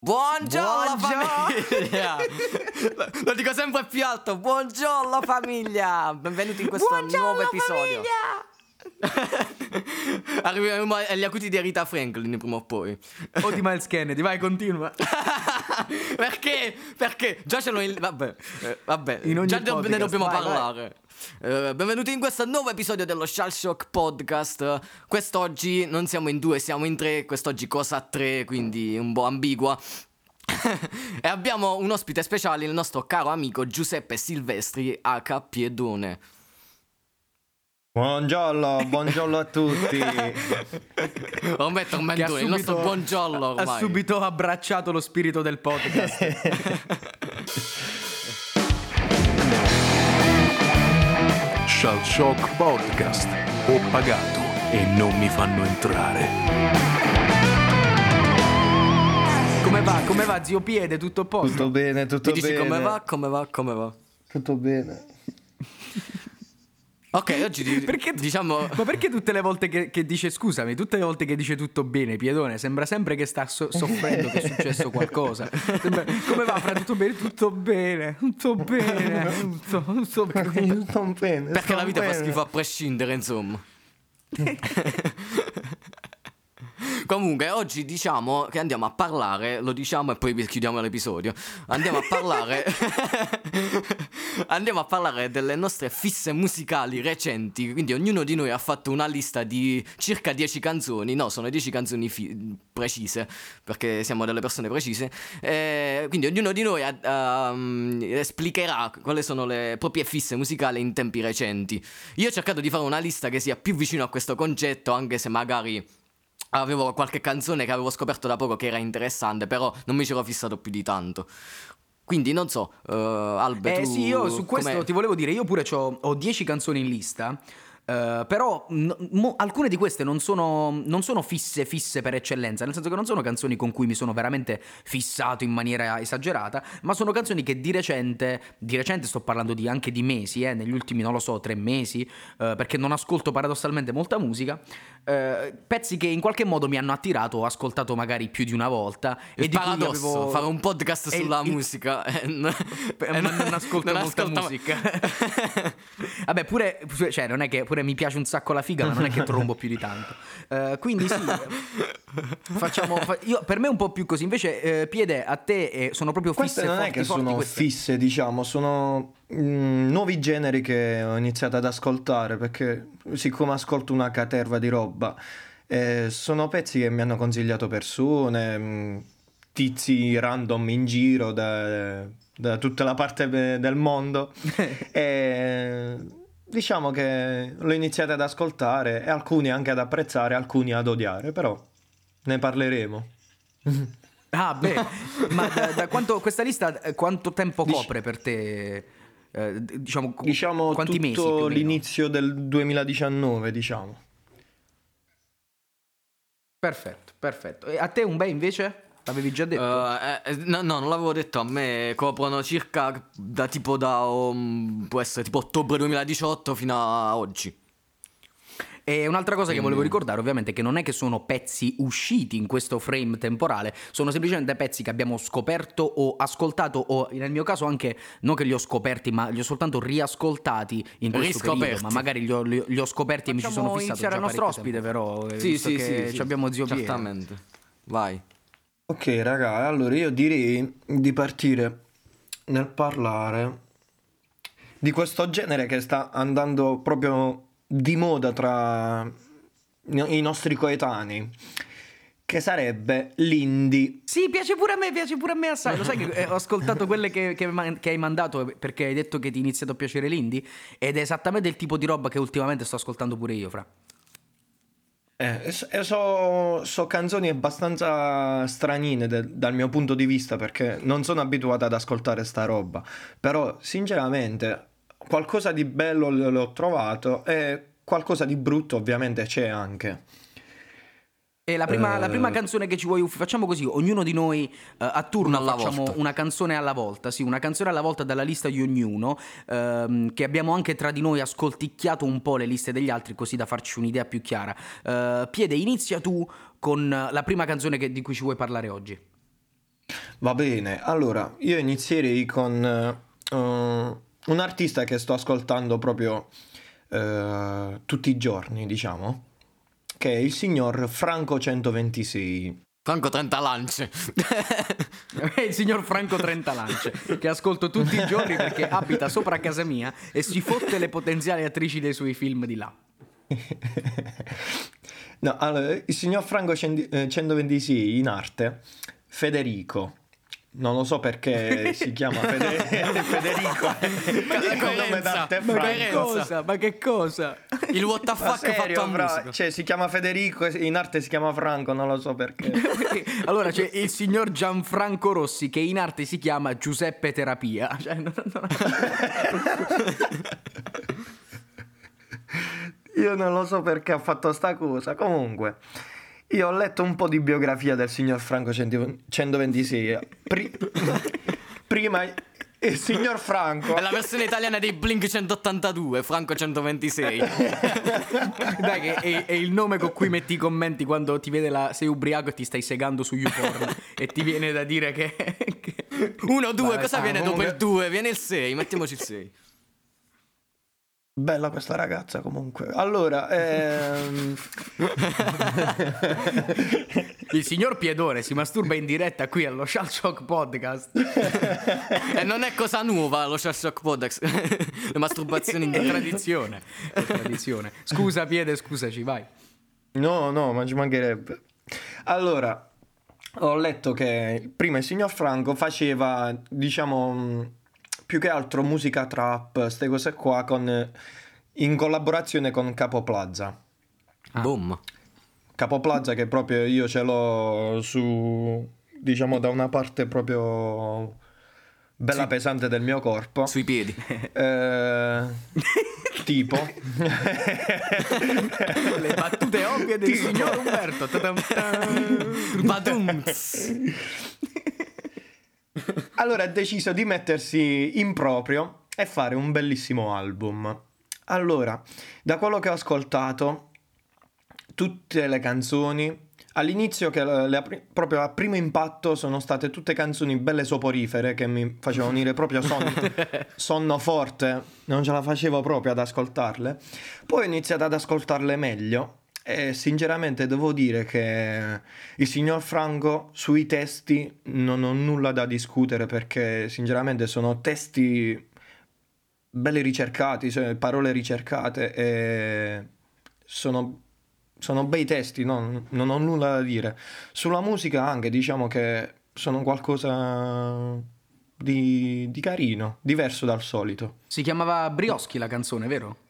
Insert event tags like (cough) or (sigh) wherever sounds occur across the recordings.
Buongiorno, Buongiorno. famiglia! (laughs) Lo dico sempre più alto, buongiorno famiglia! Benvenuti in questo Buongiorno, nuovo episodio. (laughs) Arriviamo agli acuti di Rita Franklin prima o poi. O di Miles Kennedy, vai, continua. (laughs) Perché? Perché? Già ce l'ho in... Vabbè, eh, vabbè. In ogni già ne dobbiamo vai, parlare. Eh, benvenuti in questo nuovo episodio dello Shell Shock Podcast. Quest'oggi non siamo in due, siamo in tre. Quest'oggi cosa a tre, quindi un po' ambigua. (laughs) e abbiamo un ospite speciale, il nostro caro amico Giuseppe Silvestri, H. Piedone. Buongiorno, buongiorno a tutti. (laughs) Ormai è Che ha tormentone, il nostro buongiorno Ha ormai. subito abbracciato lo spirito del podcast. (laughs) Shell Shock Podcast. Ho pagato e non mi fanno entrare. come va? Come va, zio Piede? Tutto a posto? Tutto bene, tutto Mi dici bene. come va, come va, come va. Tutto bene. Ok, oggi di- Perché, diciamo... Ma perché tutte le volte che, che dice scusami, tutte le volte che dice tutto bene, Piedone, sembra sempre che sta so- soffrendo che è successo qualcosa. Sembra- come va, fra tutto bene? Tutto bene, tutto bene, (laughs) tutto, tutto bene. Sto bene. Perché la vita fa bene. schifo a prescindere, insomma. (laughs) Comunque, oggi diciamo che andiamo a parlare, lo diciamo e poi chiudiamo l'episodio. Andiamo a parlare. (laughs) andiamo a parlare delle nostre fisse musicali recenti. Quindi, ognuno di noi ha fatto una lista di circa 10 canzoni. No, sono 10 canzoni fi- precise, perché siamo delle persone precise. Eh, quindi, ognuno di noi um, esplicherà quali sono le proprie fisse musicali in tempi recenti. Io ho cercato di fare una lista che sia più vicino a questo concetto, anche se magari avevo qualche canzone che avevo scoperto da poco che era interessante, però non mi ci ero fissato più di tanto. Quindi non so, uh, Albe, Eh tu sì, io su questo com'è? ti volevo dire, io pure ho 10 canzoni in lista. Eh, però n- mo- alcune di queste non sono, non sono fisse fisse per eccellenza, nel senso che non sono canzoni con cui mi sono veramente fissato in maniera esagerata, ma sono canzoni che di recente, di recente sto parlando di anche di mesi, eh, negli ultimi non lo so, tre mesi, eh, perché non ascolto paradossalmente molta musica, eh, pezzi che in qualche modo mi hanno attirato, ho ascoltato magari più di una volta Il e di cui paradosso, avevo... fare un podcast sulla il- musica e n- (laughs) ma non ascolto non molta ascolta- musica. (laughs) Vabbè, pure, cioè, non è che pure mi piace un sacco la figa, ma non è che trombo più di tanto. (laughs) Eh, quindi sì, facciamo. fa- io, per me è un po' più così. Invece, eh, Piede, a te eh, sono proprio fisse Queste non è forti, che forti sono queste. fisse, diciamo, sono mm, nuovi generi che ho iniziato ad ascoltare perché siccome ascolto una caterva di roba, eh, sono pezzi che mi hanno consigliato persone, mm, tizi random in giro da, da tutta la parte de- del mondo. (laughs) e diciamo che l'ho iniziato ad ascoltare e alcuni anche ad apprezzare, alcuni ad odiare, però ne parleremo. (laughs) Ah, beh, ma da, da quanto questa lista eh, quanto tempo copre per te? Eh, diciamo, Diciamo quanti tutto mesi? l'inizio del 2019, diciamo. Perfetto, perfetto. E a te un beh invece? L'avevi già detto? Eh, eh, no, no, non l'avevo detto a me. Coprono circa da tipo da. um, può essere tipo ottobre 2018 fino a oggi. E un'altra cosa che volevo ricordare, ovviamente, è che non è che sono pezzi usciti in questo frame temporale, sono semplicemente pezzi che abbiamo scoperto o ascoltato, o nel mio caso anche non che li ho scoperti, ma li ho soltanto riascoltati in questo Riscoperti. periodo, ma magari li ho, li li ho scoperti e mi ci sono fissato. iniziare già il nostro parecchio ospite, però. eh, Sì, visto sì, che sì, sì. ci abbiamo zio Piero. Certamente. Vai. Ok, raga, allora io direi di partire nel parlare di questo genere che sta andando proprio di moda tra i nostri coetanei, che sarebbe l'indie. Sì, piace pure a me, piace pure a me assai. Lo sai che eh, ho ascoltato quelle che, che che hai mandato perché hai detto che ti è iniziato a piacere l'indie ed è esattamente il tipo di roba che ultimamente sto ascoltando pure io, fra. Eh, so, so- so canzoni abbastanza stranine de- dal mio punto di vista perché non sono abituato ad ascoltare sta roba, però sinceramente qualcosa di bello l'ho trovato e qualcosa di brutto ovviamente c'è anche. E la prima, Eh. la prima canzone che ci vuoi uff- facciamo così, ognuno di noi eh, a turno Una alla facciamo volta. una canzone alla volta, sì, una canzone alla volta dalla lista di ognuno, ehm, che abbiamo anche tra di noi ascolticchiato un po' le liste degli altri così da farci un'idea più chiara. Eh, Piede, inizia tu con la prima canzone che- di cui ci vuoi parlare oggi. Va bene, allora io inizierei con eh, un artista che sto ascoltando proprio eh, tutti i giorni, diciamo, che è il signor Franco 126. Franco 30 lance. (laughs) È il signor Franco Trentalance, che ascolto tutti i giorni perché abita sopra casa mia e si fotte le potenziali attrici dei suoi film di là. (laughs) No, allora, il signor Franco 126 in arte, Federico. Non lo so perché si (laughs) chiama Fede- Federico. Ma che d'arte coerenza, ma che Franco. Cosa? Ma che cosa? Il what the fuck serio, fatto a musica. Cioè, si chiama Federico in arte si chiama Franco, non lo so perché. (laughs) Allora c'è il signor Gianfranco Rossi che in arte si chiama Giuseppe Terapia. (laughs) Cioè, non- non- Io non lo so perché ha fatto sta cosa. Comunque, io ho letto un po' di biografia del signor Franco 100 126. Pri- (laughs) prima il signor Franco. È la versione italiana dei Blink 182, Franco 126. (laughs) Dai, che è, è il nome con cui metti i commenti quando ti vede la. sei ubriaco e ti stai segando su YouPorn e ti viene da dire che. che- 1, 2, Vabbè, cosa viene dopo il 2? Viene il 6, mettiamoci il 6. Bella questa ragazza comunque. Allora, ehm... (laughs) Il signor Piedone si masturba in diretta qui allo Shell Shock Podcast. E non è cosa nuova lo Shell Shock Podex. (laughs) Le masturbazioni in tradizione. È tradizione. Scusa, Piede, scusaci, vai. No, no, ma ci mancherebbe. Allora, ho letto che prima il signor Franco faceva, diciamo, mh, più che altro musica trap, queste cose qua, con, in collaborazione con Capo Plaza. Boom. Capo Plaza che proprio io ce l'ho su, diciamo, da una parte proprio bella pesante del mio corpo. Sui piedi. Eh, tipo. (laughs) Le battute ovvie del signor Umberto. Badum. (laughs) Allora ha deciso di mettersi in proprio e fare un bellissimo album. Allora, da quello che ho ascoltato, tutte le canzoni, all'inizio che le- le- proprio a primo impatto sono state tutte canzoni belle soporifere che mi facevano venire proprio sonno, (laughs) sonno forte, non ce la facevo proprio ad ascoltarle. Poi ho iniziato ad ascoltarle meglio e sinceramente devo dire che il signor Franco sui testi non ho nulla da discutere perché sinceramente sono testi belli ricercati, cioè parole ricercate e sono, sono bei testi, no? non ho nulla da dire. Sulla musica anche diciamo che sono qualcosa di, di carino, diverso dal solito. Si chiamava Brioschi la canzone, vero?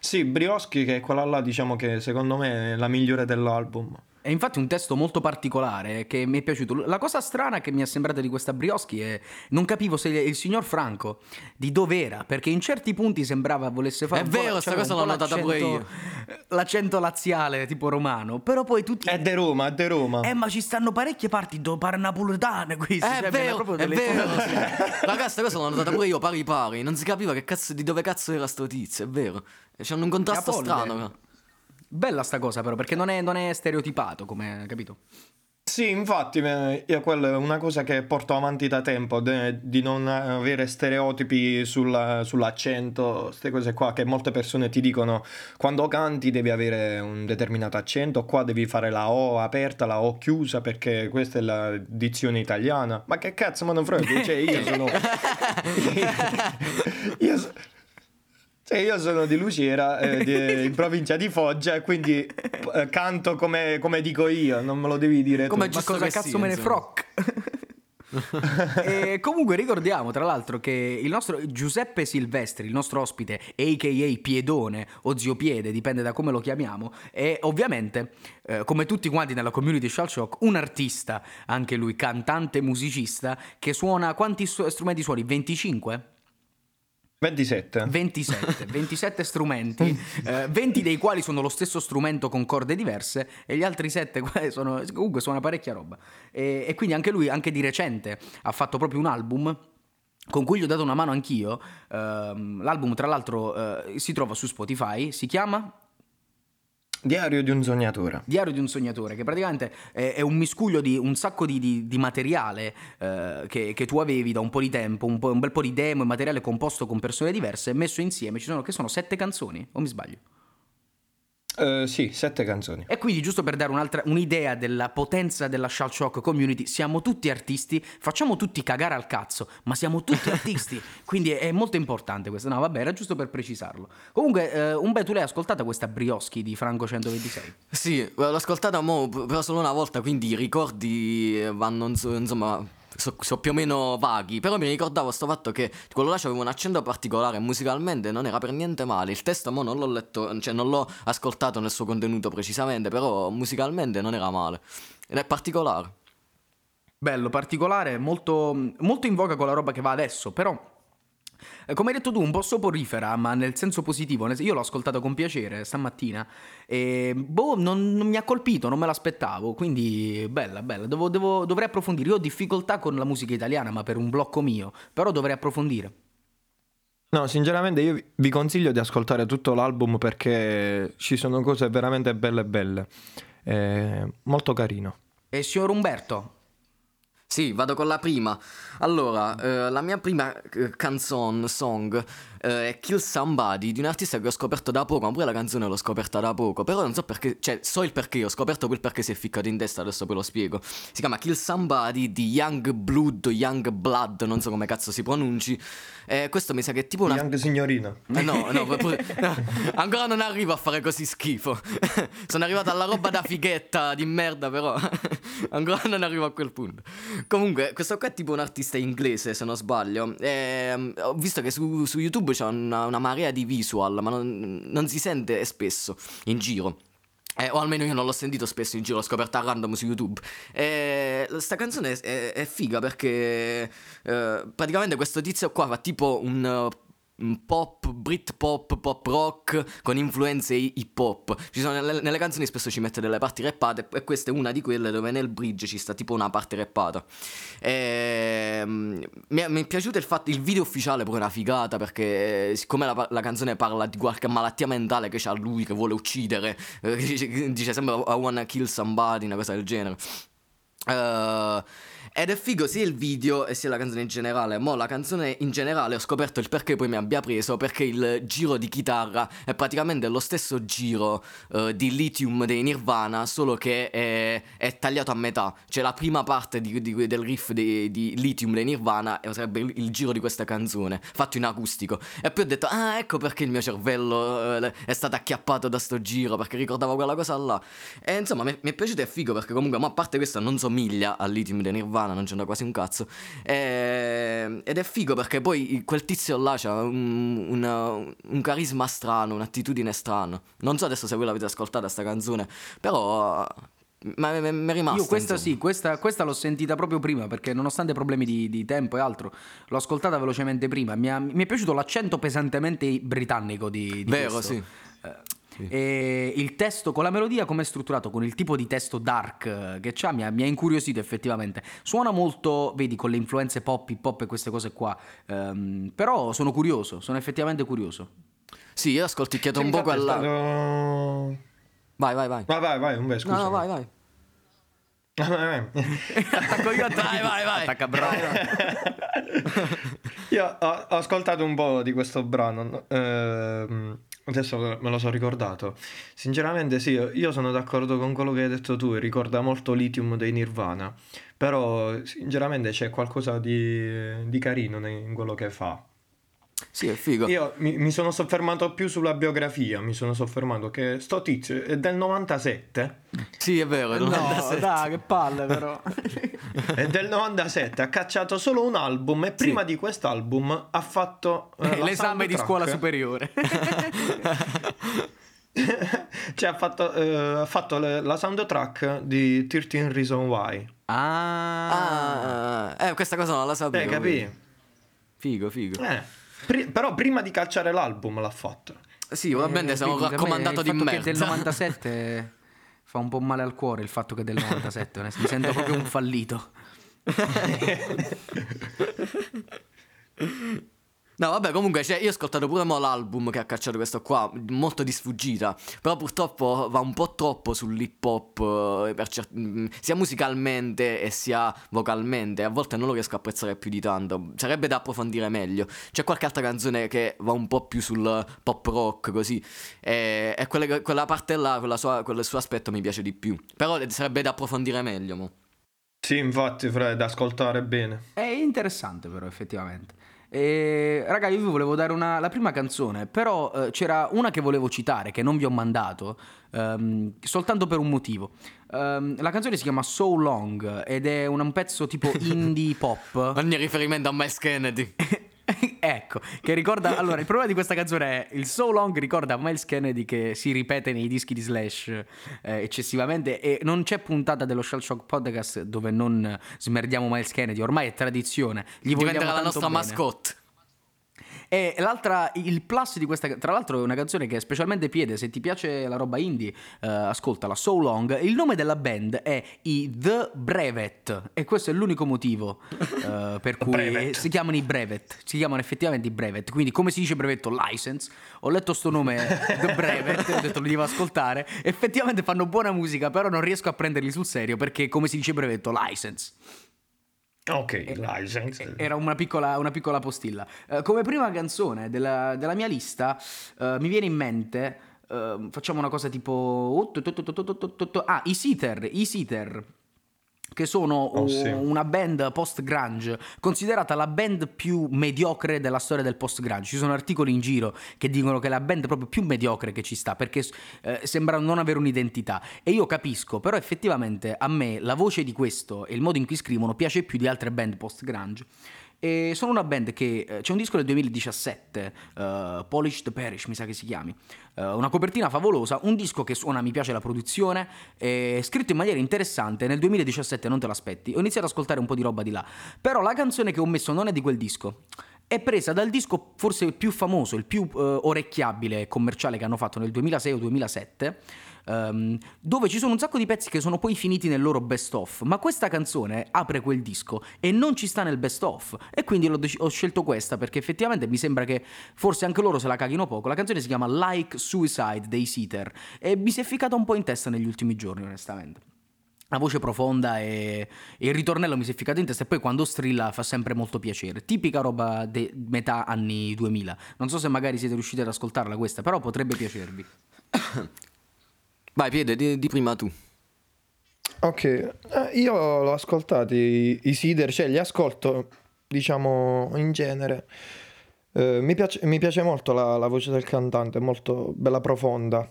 Sì, Brioschi che è quella là diciamo che secondo me è la migliore dell'album. È infatti un testo molto particolare che mi è piaciuto. La cosa strana che mi è sembrata di questa Brioschi è non capivo se il signor Franco di dove era, perché in certi punti sembrava volesse fare È un po' vero, la- sta c'aveva cosa l'ho notata pure l'accento- L'accento laziale, tipo romano, però poi tutti È di Roma, è di Roma. Eh, ma ci stanno parecchie parti do par napoletane qui. È cioè, vero, proprio è vero. Ragazzi, sta cosa l'ho notata pure io pari pari. Non si capiva che cazzo, di dove cazzo era sto tizio, è vero. C'hanno un contrasto Apolle. strano. Bella sta cosa però, perché non è, non è stereotipato, come capito? Sì, infatti, io quello è una cosa che porto avanti da tempo, de- di non avere stereotipi sulla- sull'accento, queste cose qua, che molte persone ti dicono quando canti devi avere un determinato accento, qua devi fare la O aperta, la O chiusa, perché questa è la dizione italiana. Ma che cazzo me ne frega? Cioè, io sono... (laughs) (laughs) io cioè, io sono di Luciera, eh, di- in provincia di Foggia, e quindi eh, canto come, come dico io, non me lo devi dire tu. Come Ma giusto cosa cazzo sia, me ne froc? (laughs) e comunque ricordiamo tra l'altro che il nostro Giuseppe Silvestri, il nostro ospite, a.k.a. Piedone o Zio Piede, dipende da come lo chiamiamo, è ovviamente, eh, come tutti quanti nella community Shell Shock, un artista, anche lui cantante, musicista, che suona quanti str- strumenti suoni? 25? 27. 27, 27 strumenti, eh, 20 dei quali sono lo stesso strumento con corde diverse e gli altri 7 (laughs) sono, comunque suona parecchia roba. E, e quindi anche lui, anche di recente, ha fatto proprio un album con cui gli ho dato una mano anch'io. Ehm, l'album tra l'altro eh, si trova su Spotify, si chiama... Diario di un sognatore. Diario di un sognatore, che praticamente è, è un miscuglio di un sacco di, di- di materiale eh, che, che tu avevi da un po' di tempo, un, po'- un bel po' di demo e materiale composto con persone diverse, messo insieme. Ci sono, che sono sette canzoni, o mi sbaglio? Eh, sì, sette canzoni. E quindi, giusto per dare un'altra, un'idea della potenza della Shell Shock Community, siamo tutti artisti, facciamo tutti cagare al cazzo, ma siamo tutti (laughs) artisti. quindi è, è molto importante questo. No, vabbè, era giusto per precisarlo. Comunque, eh, Umbe, tu l'hai ascoltata questa Brioschi di Franco 126? Sì, l'ho ascoltata mo, però solo una volta, quindi i ricordi eh, vanno, inso- insomma, so, so più o meno vaghi. Però mi ricordavo sto fatto che quello là aveva un accento particolare, musicalmente non era per niente male. Il testo mo non l'ho letto, cioè non l'ho ascoltato nel suo contenuto precisamente, però musicalmente non era male. Ed è particolare. Bello, particolare, molto, molto in voga con la roba che va adesso, però... eh, Come hai detto tu, un po' soporifera, ma nel senso positivo. Io l'ho ascoltato con piacere stamattina e boh, non, non mi ha colpito, non me l'aspettavo. Quindi bella, bella. Devo- devo- dovrei approfondire. Io ho difficoltà con la musica italiana, ma per un blocco mio. Però dovrei approfondire. No, sinceramente io vi- consiglio di ascoltare tutto l'album perché ci sono cose veramente belle belle. È molto carino. E signor Umberto? Sì, vado con la prima. Allora, eh, la mia prima eh, canzone, song, eh, è Kill Somebody di un artista che ho scoperto da poco, ma pure la canzone l'ho scoperta da poco, però non so perché, cioè, so il perché, ho scoperto quel perché si è ficcato in testa, adesso poi lo spiego. Si chiama Kill Somebody di Young Blood, Young Blood, non so come cazzo si pronunci. Eh, questo mi sa che è tipo una... Young signorina. Eh, no, no, pure- (laughs) ancora non arrivo a fare così schifo. (laughs) Sono arrivato alla roba da fighetta di merda, però (laughs) ancora non arrivo a quel punto. Comunque, questo qua è tipo un artista inglese, se non sbaglio. Ehm, ho visto che su, su YouTube c'è una, una marea di visual, ma non, non si sente spesso in giro. Eh, o almeno io non l'ho sentito spesso in giro, l'ho scoperta a random su YouTube. E sta canzone è, è- è figa perché eh, praticamente questo tizio qua fa tipo eh, un pop, Brit pop, rock con influenze hi- hip hop. Nelle, canzoni spesso ci mette delle parti rappate e questa è una di quelle dove nel bridge ci sta tipo una parte rappata. E, mm, mi, è, mi è piaciuto il fatto, il video ufficiale pure è una figata perché eh, siccome la, la canzone parla di qualche malattia mentale che c'ha lui che vuole uccidere, eh, (laughs) dice, dice sempre I wanna kill somebody, una cosa del genere. Eh, ed è figo sia il video e sia la canzone in generale. Mo' la canzone in generale ho scoperto il perché poi mi abbia preso. Perché il giro di chitarra è praticamente lo stesso giro eh, di Lithium dei Nirvana, solo che è, è tagliato a metà. Cioè la prima parte di- di- del riff di, di Lithium dei Nirvana eh, sarebbe il, il giro di questa canzone, fatto in acustico. E poi ho detto, ah, ecco perché il mio cervello eh, è stato acchiappato da sto giro, perché ricordavo quella cosa là. E insomma, mi, mi è piaciuto e figo perché comunque, ma a parte questo, non somiglia al Lithium dei Nirvana, non c'entra quasi un cazzo. E- ed è figo perché poi quel tizio là c'ha un, un- un carisma strano, un'attitudine strana. Non so adesso se voi l'avete ascoltata sta canzone, però... Ma mi mi è rimasta. Io questa insomma. sì, questa, questa l'ho sentita proprio prima perché nonostante problemi di, di tempo e altro, l'ho ascoltata velocemente prima. Mi, ha- mi è piaciuto l'accento pesantemente britannico di, di Vero, questo. sì. Eh, E il testo con la melodia come è strutturato, con il tipo di testo dark eh, che c'ha, mi ha, mi ha incuriosito effettivamente. Suona molto, vedi, con le influenze pop, hip hop e queste cose qua. Ehm, però sono curioso, sono effettivamente curioso. Sì, io ho ascolticchiato un Infatti po' quella... stato- Vai, vai, vai. Vai, vai, vai, un bel, scusa. No, no, vai, vai. Attacco io, attacchi Vai, vai, vai. Attacca bravo. Io ho, ho ascoltato un po' di questo brano, no? Ehm, adesso me lo sono ricordato. Sinceramente sì, io sono d'accordo con quello che hai detto tu, ricorda molto Lithium dei Nirvana, però sinceramente c'è qualcosa di, di carino in quello che fa. Sì, è figo. Io mi, mi sono soffermato più sulla biografia, mi sono soffermato che sto tizio è del 97, Sì, è vero. è del 97. dai, che palle però. è del 97, ha cacciato solo un album e prima di quest'album ha fatto eh, la L'esame di scuola superiore. (laughs) cioè ha fatto, eh, ha fatto le- la soundtrack di 13 Reason Why. Ah. Ah, eh, questa cosa non la sapevo. Eh, capì? Figo, figo. Eh, pri- però prima di cacciare l'album l'ha fatto. Sì, ovviamente siamo Vedi, per me raccomandato di il fatto merda. del (laughs) 97 fa un po' male al cuore il fatto che è del 97, onest- mi sento proprio un fallito. (laughs) (laughs) No, vabbè, comunque, cioè, io ho ascoltato pure mo l'album che ha cacciato questo qua, molto di sfuggita. Però purtroppo va un po' troppo sull'hip hop, eh, per cer- mm, sia musicalmente e sia vocalmente. A volte non lo riesco a apprezzare più di tanto. Sarebbe da approfondire meglio. C'è qualche altra canzone che va un po' più sul pop rock, così. E, e quelle- quella parte là, quella sua- quel suo aspetto mi piace di più. Però sarebbe da approfondire meglio, mo. Sì, infatti, Fred, da ascoltare bene. È interessante però effettivamente. E, raga, io vi volevo dare una, la prima canzone, però eh, c'era una che volevo citare, che non vi ho mandato, ehm, soltanto per un motivo. Ehm, la canzone si chiama So Long ed è un, un pezzo tipo (laughs) indie pop. Ogni riferimento a Miles Kennedy. (laughs) ecco, che ricorda. Allora, il problema di questa canzone è il So Long ricorda Miles Kennedy che si ripete nei dischi di Slash eh, eccessivamente. E non c'è puntata dello Shell Shock Podcast dove non smerdiamo Miles Kennedy. Ormai è tradizione. Gli Diventerà la nostra bene. mascotte. E l'altra, il plus di questa, tra l'altro è una canzone che è specialmente piede, se ti piace la roba indie, eh, ascoltala, So Long. Il nome della band è i The Brevet e questo è l'unico motivo eh, (laughs) per cui Brevet. si chiamano i Brevet, si chiamano effettivamente i Brevet, quindi come si dice brevetto? License. Ho letto sto nome (laughs) The Brevet, ho detto lo devo ascoltare, effettivamente fanno buona musica, però non riesco a prenderli sul serio perché come si dice brevetto? License. Ok, license. Era una piccola, una piccola postilla. Eh, come prima canzone della, della mia lista eh, mi viene in mente, eh, facciamo una cosa tipo... Ah, i Seater, i Seater, che sono Oh, sì. una band post-grunge, considerata la band più mediocre della storia del post-grunge. Ci sono articoli in giro che dicono che è la band proprio più mediocre che ci sta, perché eh, sembra non avere un'identità. E io capisco, però effettivamente a me la voce di questo e il modo in cui scrivono piace più di altre band post-grunge. E sono una band che eh, c'è un disco del 2017, eh, Polish Parish, mi sa che si chiami. Eh, una copertina favolosa, un disco che suona, mi piace la produzione, è scritto in maniera interessante. Nel 2017 non te l'aspetti. Ho iniziato ad ascoltare un po' di roba di là. Però la canzone che ho messo non è di quel disco. È presa dal disco forse più famoso, il più eh, orecchiabile commerciale che hanno fatto nel 2006 o 2007 ehm, dove ci sono un sacco di pezzi che sono poi finiti nel loro best of, ma questa canzone apre quel disco e non ci sta nel best of e quindi dec- ho scelto questa perché effettivamente mi sembra che forse anche loro se la caghino poco. La canzone si chiama Like Suicide dei Seater e mi si è ficcata un po' in testa negli ultimi giorni, onestamente. La voce profonda e, e il ritornello mi si è ficcato in testa e poi quando strilla fa sempre molto piacere. Tipica roba de metà anni 2000. Non so se magari siete riusciti ad ascoltarla questa, però potrebbe piacervi. (coughs) (coughs) Vai, Piede, di, di prima tu. Ok, eh, io l'ho ascoltati i, i Seeder, cioè li ascolto, diciamo, in genere. Eh, mi piace, mi piace molto la, la voce del cantante, molto bella profonda.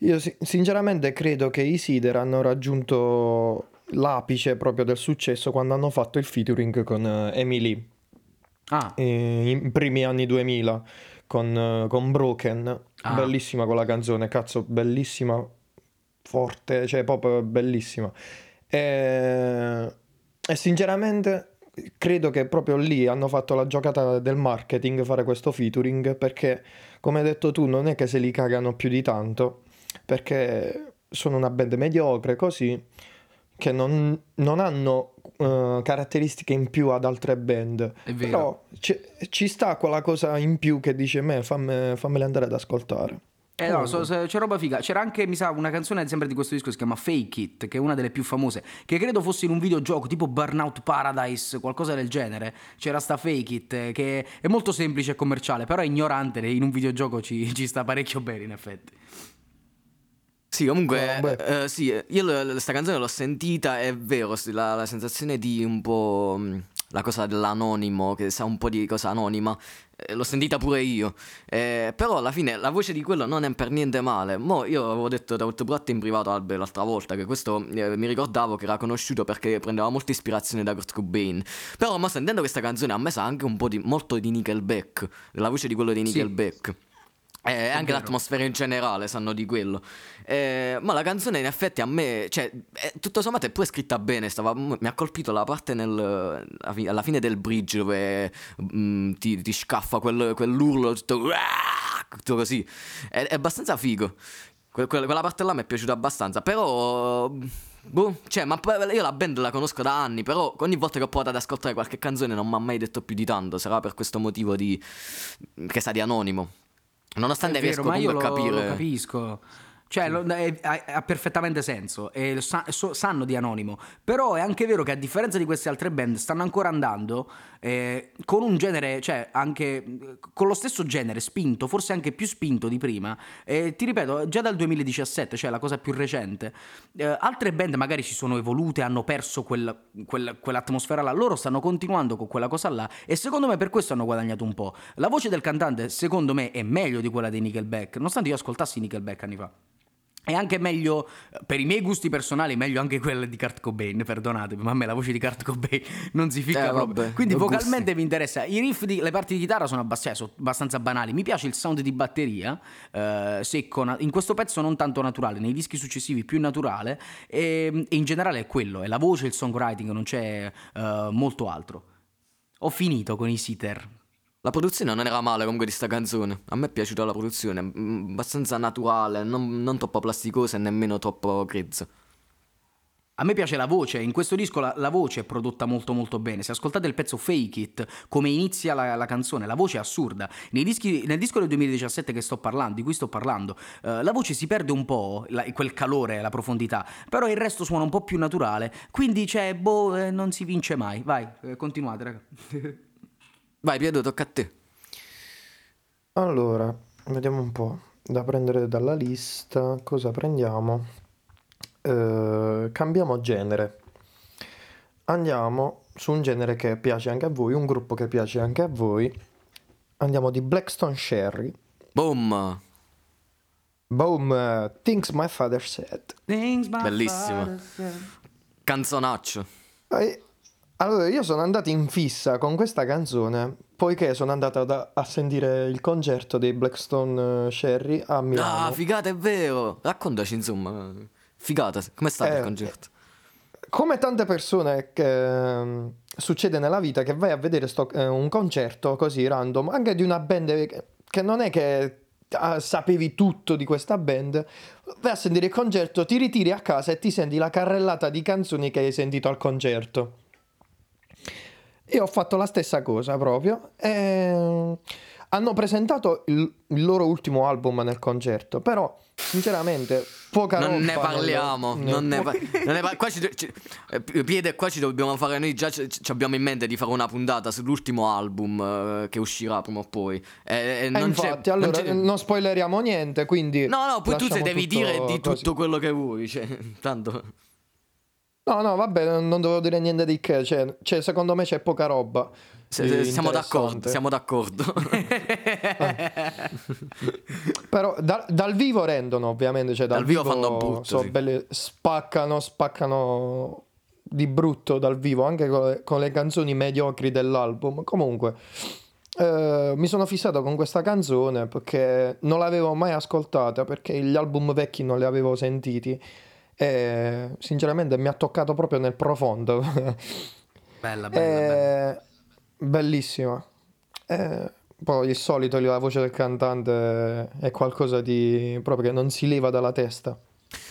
Io si- sinceramente credo che i Seeder hanno raggiunto l'apice proprio del successo quando hanno fatto il featuring con Emily Ah, eh, in primi anni 2000 con, eh, con Broken. Ah. Bellissima quella canzone, cazzo, bellissima, forte, cioè proprio bellissima. E, e sinceramente credo che proprio lì hanno fatto la giocata del marketing fare questo featuring perché, come hai detto tu, non è che se li cagano più di tanto, perché sono una band mediocre così che non, non hanno eh, caratteristiche in più ad altre band. Però ci, ci sta quella cosa in più che dice me, famme, fammele andare ad ascoltare. Eh no, so- so- c'è roba figa. C'era anche, mi sa, una canzone sempre di questo disco che si chiama Fake It, che è una delle più famose, che credo fosse in un videogioco tipo Burnout Paradise, qualcosa del genere. C'era sta Fake It, eh, che è molto semplice e commerciale, però è ignorante, in un videogioco ci, (laughs) ci sta parecchio bene, in effetti. Sì, comunque, beh. eh, sì, io l- questa canzone l'ho sentita, è vero, la, la sensazione di un po' mh, la cosa dell'anonimo, che sa un po' di cosa anonima, eh, l'ho sentita pure io, Eh, però alla fine la voce di quello non è per niente male. Mo' io avevo detto da Outbrat in privato Albe l'altra volta che questo eh, mi ricordavo che era conosciuto perché prendeva molta ispirazione da Kurt Cobain, però ma sentendo questa canzone a me sa anche un po' di, molto di Nickelback, la voce di quello di Sì. Nickelback. E anche vero. l'atmosfera in generale sanno di quello. Eh, ma la canzone in effetti a me, cioè, è- tutto sommato è pure scritta bene. Stava, mi ha colpito la parte nel, alla fi- alla fine del bridge dove mm, ti, ti scaffa quel- quell'urlo tutto, tutto così. È, è abbastanza figo. Que- quella, quella parte là mi è piaciuta abbastanza, però... Boh, cioè, ma io la band la conosco da anni, però ogni volta che ho provato ad ascoltare qualche canzone non mi ha mai detto più di tanto, sarà per questo motivo di... che sa di anonimo. Nonostante vero, riesco io comunque a capire... lo capisco. Cioè, lo- è- ha, ha perfettamente senso e sa- so- sanno di Anonimo. Però è anche vero che a differenza di queste altre band stanno ancora andando eh, con un genere, cioè anche eh, con lo stesso genere spinto, forse anche più spinto di prima. E ti ripeto, già dal 2017, cioè la cosa più recente, eh, altre band magari si sono evolute, hanno perso quel- quel- quell'atmosfera là. Loro stanno continuando con quella cosa là e secondo me per questo hanno guadagnato un po'. La voce del cantante, secondo me, è meglio di quella dei Nickelback, nonostante io ascoltassi Nickelback anni fa. È anche meglio, per i miei gusti personali, meglio anche quella di Kurt Cobain, perdonatemi, ma a me la voce di Kurt Cobain (laughs) non si ficca Eh, proprio. vabbè, Quindi gusti. vocalmente mi interessa. I riff, di- le parti di chitarra sono, abbast- cioè, sono abbastanza banali. Mi piace il sound di batteria, eh, secco, in questo pezzo non tanto naturale, nei dischi successivi più naturale, e, e in generale è quello, è la voce, il songwriting, non c'è eh, molto altro. Ho finito con i sitter. La produzione non era male comunque di sta canzone. A me è piaciuta la produzione, abbastanza naturale, non, non troppo plasticosa e nemmeno troppo grezza. A me piace la voce, in questo disco la, la voce è prodotta molto molto bene. Se ascoltate il pezzo Fake It, come inizia la, la canzone, la voce è assurda. Dischi- nel disco del 2017 che sto parlando, di cui sto parlando, eh, la voce si perde un po', la- quel calore, la profondità, però il resto suona un po' più naturale. Quindi c'è, boh, eh, non si vince mai. Vai, eh, continuate, raga. (laughs) Vai, Pietro, tocca a te. Allora, vediamo un po'. Da prendere dalla lista, cosa prendiamo? Eh, cambiamo genere. Andiamo su un genere che piace anche a voi, un gruppo che piace anche a voi. Andiamo di Blackstone Sherry. Boom! Boom, Things My Father Said. Bellissimo. Canzonaccio. Eh, Allora, io sono andato in fissa con questa canzone poiché sono andato da- a sentire il concerto dei Blackstone eh, Sherry a Milano. Ah, figata, è vero. Raccontaci, insomma. Figata, come sta il Eh, concerto? Come tante persone che ehm, succede nella vita che vai a vedere sto- eh, un concerto così random, anche di una band che, che non è che ah, sapevi tutto di questa band, vai a sentire il concerto, ti ritiri a casa e ti senti la carrellata di canzoni che hai sentito al concerto. Io ho fatto la stessa cosa proprio. e hanno presentato il, il loro ultimo album nel concerto, però sinceramente poca Non ne roba parliamo, ne- non ne, pa- (laughs) non ne pa- qua ci, ci- eh, Piede, qua ci dobbiamo fare noi già ci, ci abbiamo in mente di fare una puntata sull'ultimo album eh, che uscirà prima o poi. E, e Eh, non infatti, non allora c'è- non, spoileriamo niente, quindi... No, no, poi tu devi dire di così. tutto quello che vuoi, cioè, (laughs) tanto No, no, vabbè, non, devo dire niente di che, cioè, cioè, secondo me c'è poca roba. se- siamo d'accordo, siamo d'accordo. Però da- dal vivo rendono, ovviamente, cioè, dal, Dal vivo fanno brutto, so, sì. belle- spaccano, spaccano di brutto dal vivo, anche con le, con le canzoni mediocri dell'album. Comunque, eh, mi sono fissato con questa canzone perché non l'avevo mai ascoltata, perché gli album vecchi non li avevo sentiti. E sinceramente mi ha toccato proprio nel profondo. Bella, bella, bella. Bellissima. Eh, poi il solito, la voce del cantante è qualcosa di proprio che non si leva dalla testa.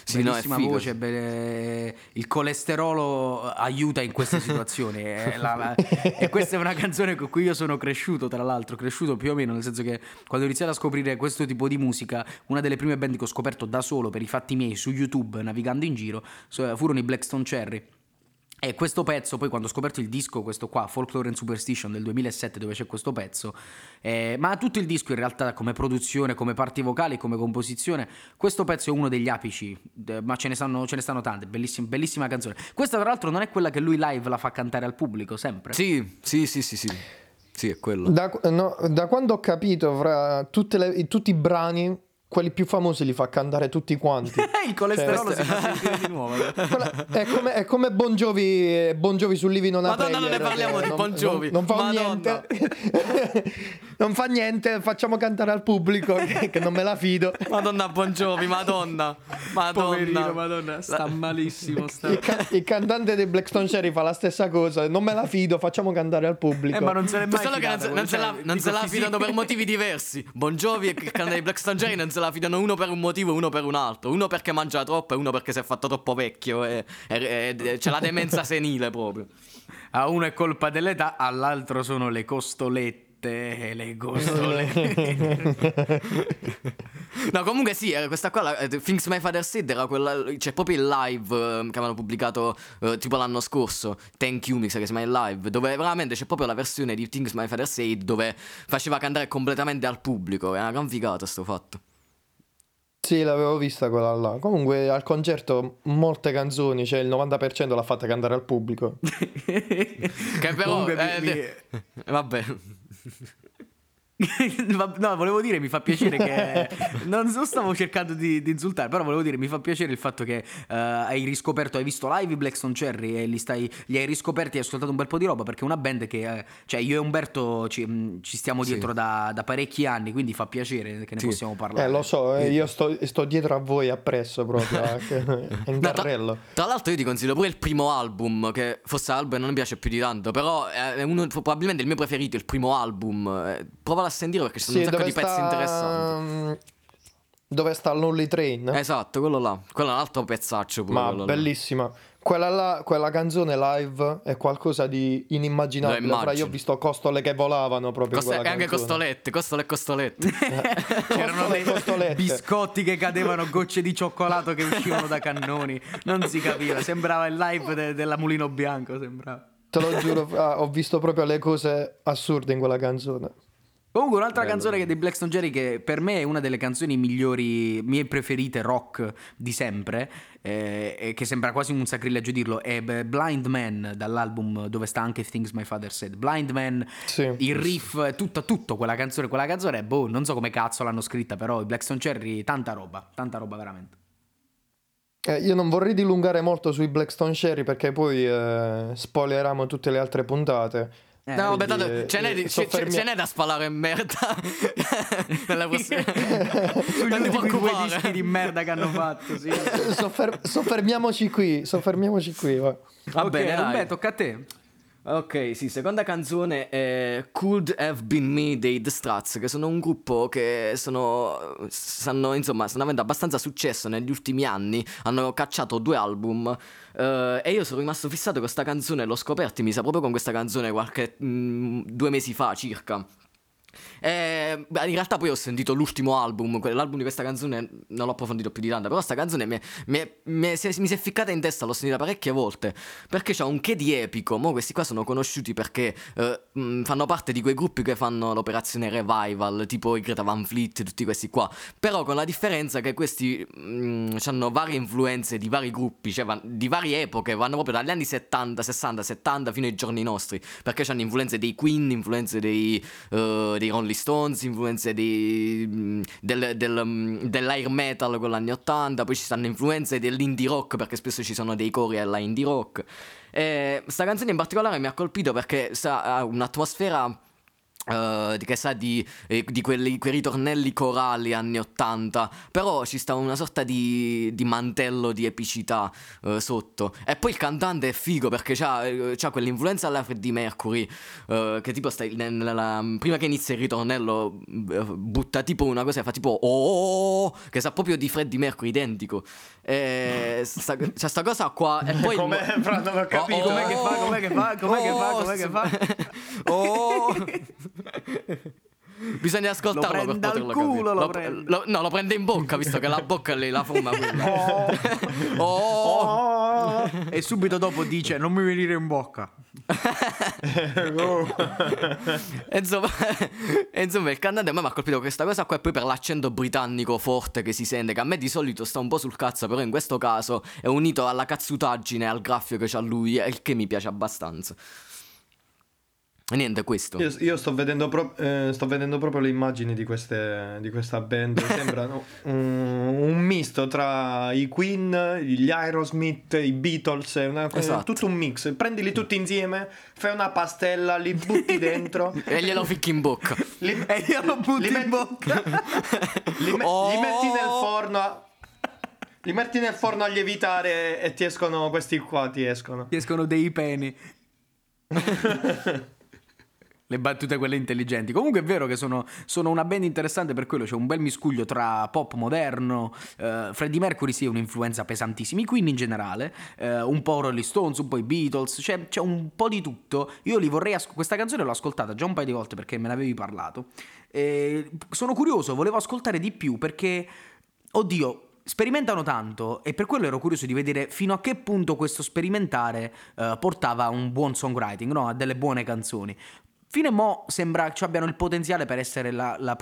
Sì, no, è Bellissima figo. voce, be- il colesterolo aiuta in queste situazioni. (laughs) e, la- la- e questa è una canzone con cui io sono cresciuto, tra l'altro, cresciuto più o meno, nel senso che quando ho iniziato a scoprire questo tipo di musica, una delle prime band che ho scoperto da solo per i fatti miei su YouTube, navigando in giro, furono i Blackstone Cherry. E questo pezzo, poi quando ho scoperto il disco, questo qua, Folklore and Superstition del 2007, dove c'è questo pezzo, eh, ma tutto il disco in realtà come produzione, come parti vocali, come composizione, questo pezzo è uno degli apici, eh, ma ce ne stanno, ce ne stanno tante, bellissima, bellissima canzone. Questa tra l'altro non è quella che lui live la fa cantare al pubblico, sempre. Sì, sì, sì, sì, sì. Sì, è quello. Da, no, da quando ho capito, fra tutte le- tutti i brani, quelli più famosi li fa cantare tutti quanti. (laughs) il colesterolo Cioè, si fa sentire di nuovo. (laughs) Quella- è, come, è come Bon Jovi, bon Jovi sul Living on a Madonna, non ne Prayer, parliamo che di non- Bon Jovi. Non, non fa Madonna. niente. (laughs) non fa niente, facciamo cantare al pubblico che, che non me la fido. Madonna Bon Jovi, madonna. Madonna. Poverino, madonna, sta malissimo. Sta... Il, ca- il cantante dei Blackstone Cherry fa la stessa cosa. Non me la fido, facciamo cantare al pubblico. Eh, ma non se l'è mai Solo che non, fidato, se- non se cioè, la, non se la fidano per motivi diversi. Bon Jovi e il canale di Black Stone Jerry non se la filano uno per un motivo e uno per un altro. Uno perché mangia troppo e uno perché si è fatto troppo vecchio. E, e- e- c'è la demenza senile proprio. (laughs) A uno è colpa dell'età, all'altro sono le costolette. Le costolette. (laughs) No, comunque sì, eh, questa qua, la, eh, Things My Father Said, era quella, c'è proprio il live eh, che avevano pubblicato eh, tipo l'anno scorso, Thank You, mi sa che si chiama il live, dove veramente c'è proprio la versione di Things My Father Said dove faceva cantare completamente al pubblico, è una gran figata sto fatto. Sì, l'avevo vista quella là. Comunque al concerto molte canzoni, cioè il 90% l'ha fatta cantare al pubblico. (laughs) Che però... Comunque eh, mi- de- Vabbè. (laughs) (laughs) No, volevo dire, mi fa piacere che. (laughs) Non so, stavo cercando di, di insultare, però volevo dire, mi fa piacere il fatto che eh, hai riscoperto, hai visto live i Blackstone Cherry e li, stai, li hai riscoperti e hai ascoltato un bel po' di roba. Perché è una band che, eh, cioè, io e Umberto ci, mh, ci stiamo Sì. dietro da, da parecchi anni, quindi fa piacere che ne Sì. possiamo parlare. Eh, lo so, eh, io sto, sto dietro a voi appresso proprio, (laughs) eh, è in No, tra, carrello. tra l'altro io ti consiglio pure il primo album, che forse album non mi piace più di tanto, però è uno, probabilmente il mio preferito, il primo album. Eh, Provala a sentire perché ci sono Sì, un sacco di pezzi sta... interessanti. Dove sta Lonely Train? Esatto, quello là. Quello è un altro pezzaccio pure. Ma quello là. bellissima. Quella, là- quella canzone live è qualcosa di inimmaginabile. Fra, io ho visto costole che volavano proprio e anche canzone. costolette, costole e costolette. (laughs) C'erano Costole e dei costolette. biscotti che cadevano, gocce di cioccolato che uscivano da cannoni. Non si capiva, sembrava il live de- della Mulino Bianco. Sembrava. Te lo giuro, Fra, ho visto proprio le cose assurde in quella canzone. Comunque, un'altra Bello, canzone che dei Blackstone Jerry, che per me è una delle canzoni migliori, mie preferite rock di sempre, eh, e che sembra quasi un sacrilegio dirlo, è Blind Man dall'album dove sta anche Things My Father Said. Blind Man, Sì. il riff, tutto, tutto quella canzone, quella canzone, boh, non so come cazzo l'hanno scritta, però i Blackstone Cherry, tanta roba, tanta roba veramente. Eh, io non vorrei dilungare molto sui Blackstone Sherry perché poi eh, spoileriamo tutte le altre puntate. Eh, no, vabbè, tanto eh, ce n'è, ce- soffermia- ce n'è da spalare in merda. Nella prossima... Sugli ultimi due dischi di merda che hanno fatto, sì. (laughs) Soffer- soffermiamoci qui, soffermiamoci qui. va. Va ok, bene, dai. Umbe, tocca a te. Ok, sì, seconda canzone è Could Have Been Me dei The Struts, che sono un gruppo che sono, stanno, insomma, stanno avendo abbastanza successo negli ultimi anni, hanno cacciato due album eh, e io sono rimasto fissato con questa canzone, l'ho scoperto, mi sa proprio con questa canzone qualche, mm, due mesi fa circa. Eh, beh, in realtà poi ho sentito l'ultimo album, l'album di questa canzone non l'ho approfondito più di tanto, però questa canzone mi, mi mi si mi si è ficcata in testa, l'ho sentita parecchie volte, perché c'ha un che di epico, mo questi qua sono conosciuti perché eh, mh, fanno parte di quei gruppi che fanno l'operazione Revival, tipo i Greta Van Fleet, tutti questi qua, però con la differenza che questi hanno varie influenze di vari gruppi, cioè van- di varie epoche, vanno proprio dagli anni 70, 60, 70 fino ai giorni nostri, perché hanno influenze dei Queen, influenze dei, eh, dei Rolling Stones, influenze dei, mm, del, del, mm, dell'air metal con gli anni 80, poi ci stanno influenze dell'indie rock perché spesso ci sono dei cori alla indie rock. E sta canzone in particolare mi ha colpito perché ha un'atmosfera eh, che sa di, eh, di quelli, quei ritornelli corali anni 80 però ci sta una sorta di, di mantello di epicità eh, sotto e poi il cantante è figo perché c'ha, eh, c'ha quell'influenza alla Freddie Mercury eh, che tipo sta nel- nella- prima che inizia il ritornello butta tipo una cosa e fa tipo oh che sa proprio di Freddie Mercury identico e sta, c'è sta cosa qua e poi (laughs) il mo- Fra, non ho capito. Com'è che fa? Com'è che fa? Com'è che fa? Com'è che fa? Oh. (laughs) (laughs) Bisogna ascoltarlo Lo per poterlo culo, capire. lo prende. lo- no, lo prende in bocca, visto che la bocca lì la fuma quella. (laughs) (laughs) Oh. Oh. E subito dopo dice: Non mi venire in bocca. (laughs) E insomma, e insomma, il cantante a me mi ha colpito questa cosa qua e poi per l'accento britannico forte che si sente, che a me di solito sta un po' sul cazzo, però in questo caso è unito alla cazzutaggine, al graffio che c'ha lui, e il che mi piace abbastanza. E niente, questo. Io, io sto, vedendo pro- eh, sto vedendo proprio le immagini di, queste, di questa band. (laughs) Sembrano un, un misto tra i Queen, gli Aerosmith, i Beatles. È una- Esatto. tutto un mix. Prendili tutti insieme, fai una pastella, li butti (laughs) dentro. E glielo ficchi in bocca. Li, (laughs) E io lo butto li in metti- bocca. li me- Oh. li metti nel forno. a- Li metti nel forno a lievitare e ti escono questi qua, ti escono. Ti escono dei peni. Le battute quelle intelligenti. Comunque è vero che sono, sono una band interessante per quello, c'è un bel miscuglio tra pop moderno, uh, Freddie Mercury sì è un'influenza pesantissima, i Queen in generale, uh, un po' Rolling Stones, un po' i Beatles, c'è, c'è un po' di tutto. Io li vorrei ascoltare, questa canzone l'ho ascoltata già un paio di volte perché me ne avevi parlato. E sono curioso, volevo ascoltare di più perché, oddio, sperimentano tanto e per quello ero curioso di vedere fino a che punto questo sperimentare uh, portava a un buon songwriting, no? a delle buone canzoni. Fino a mo' sembra che abbiano il potenziale per essere la, la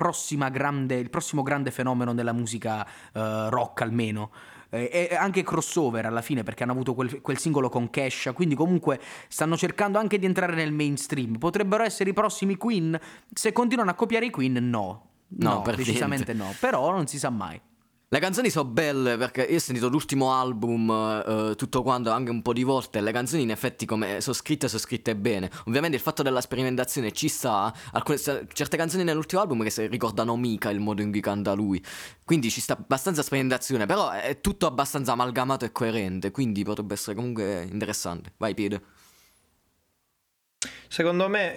grande, il prossimo grande fenomeno della musica uh, rock almeno. E anche crossover alla fine perché hanno avuto quel, quel singolo con Kesha. Quindi comunque stanno cercando anche di entrare nel mainstream. Potrebbero essere i prossimi Queen? Se continuano a copiare i Queen no. No, no decisamente no. Però non si sa mai le canzoni sono belle perché io ho sentito l'ultimo album uh, tutto quanto anche un po' di volte le canzoni in effetti come sono scritte sono scritte bene. Ovviamente il fatto della sperimentazione ci sta, alcune, certe canzoni nell'ultimo album che ricordano mica il modo in cui canta lui. Quindi ci sta abbastanza sperimentazione, però è tutto abbastanza amalgamato e coerente, quindi potrebbe essere comunque interessante. Vai Piede. Secondo me,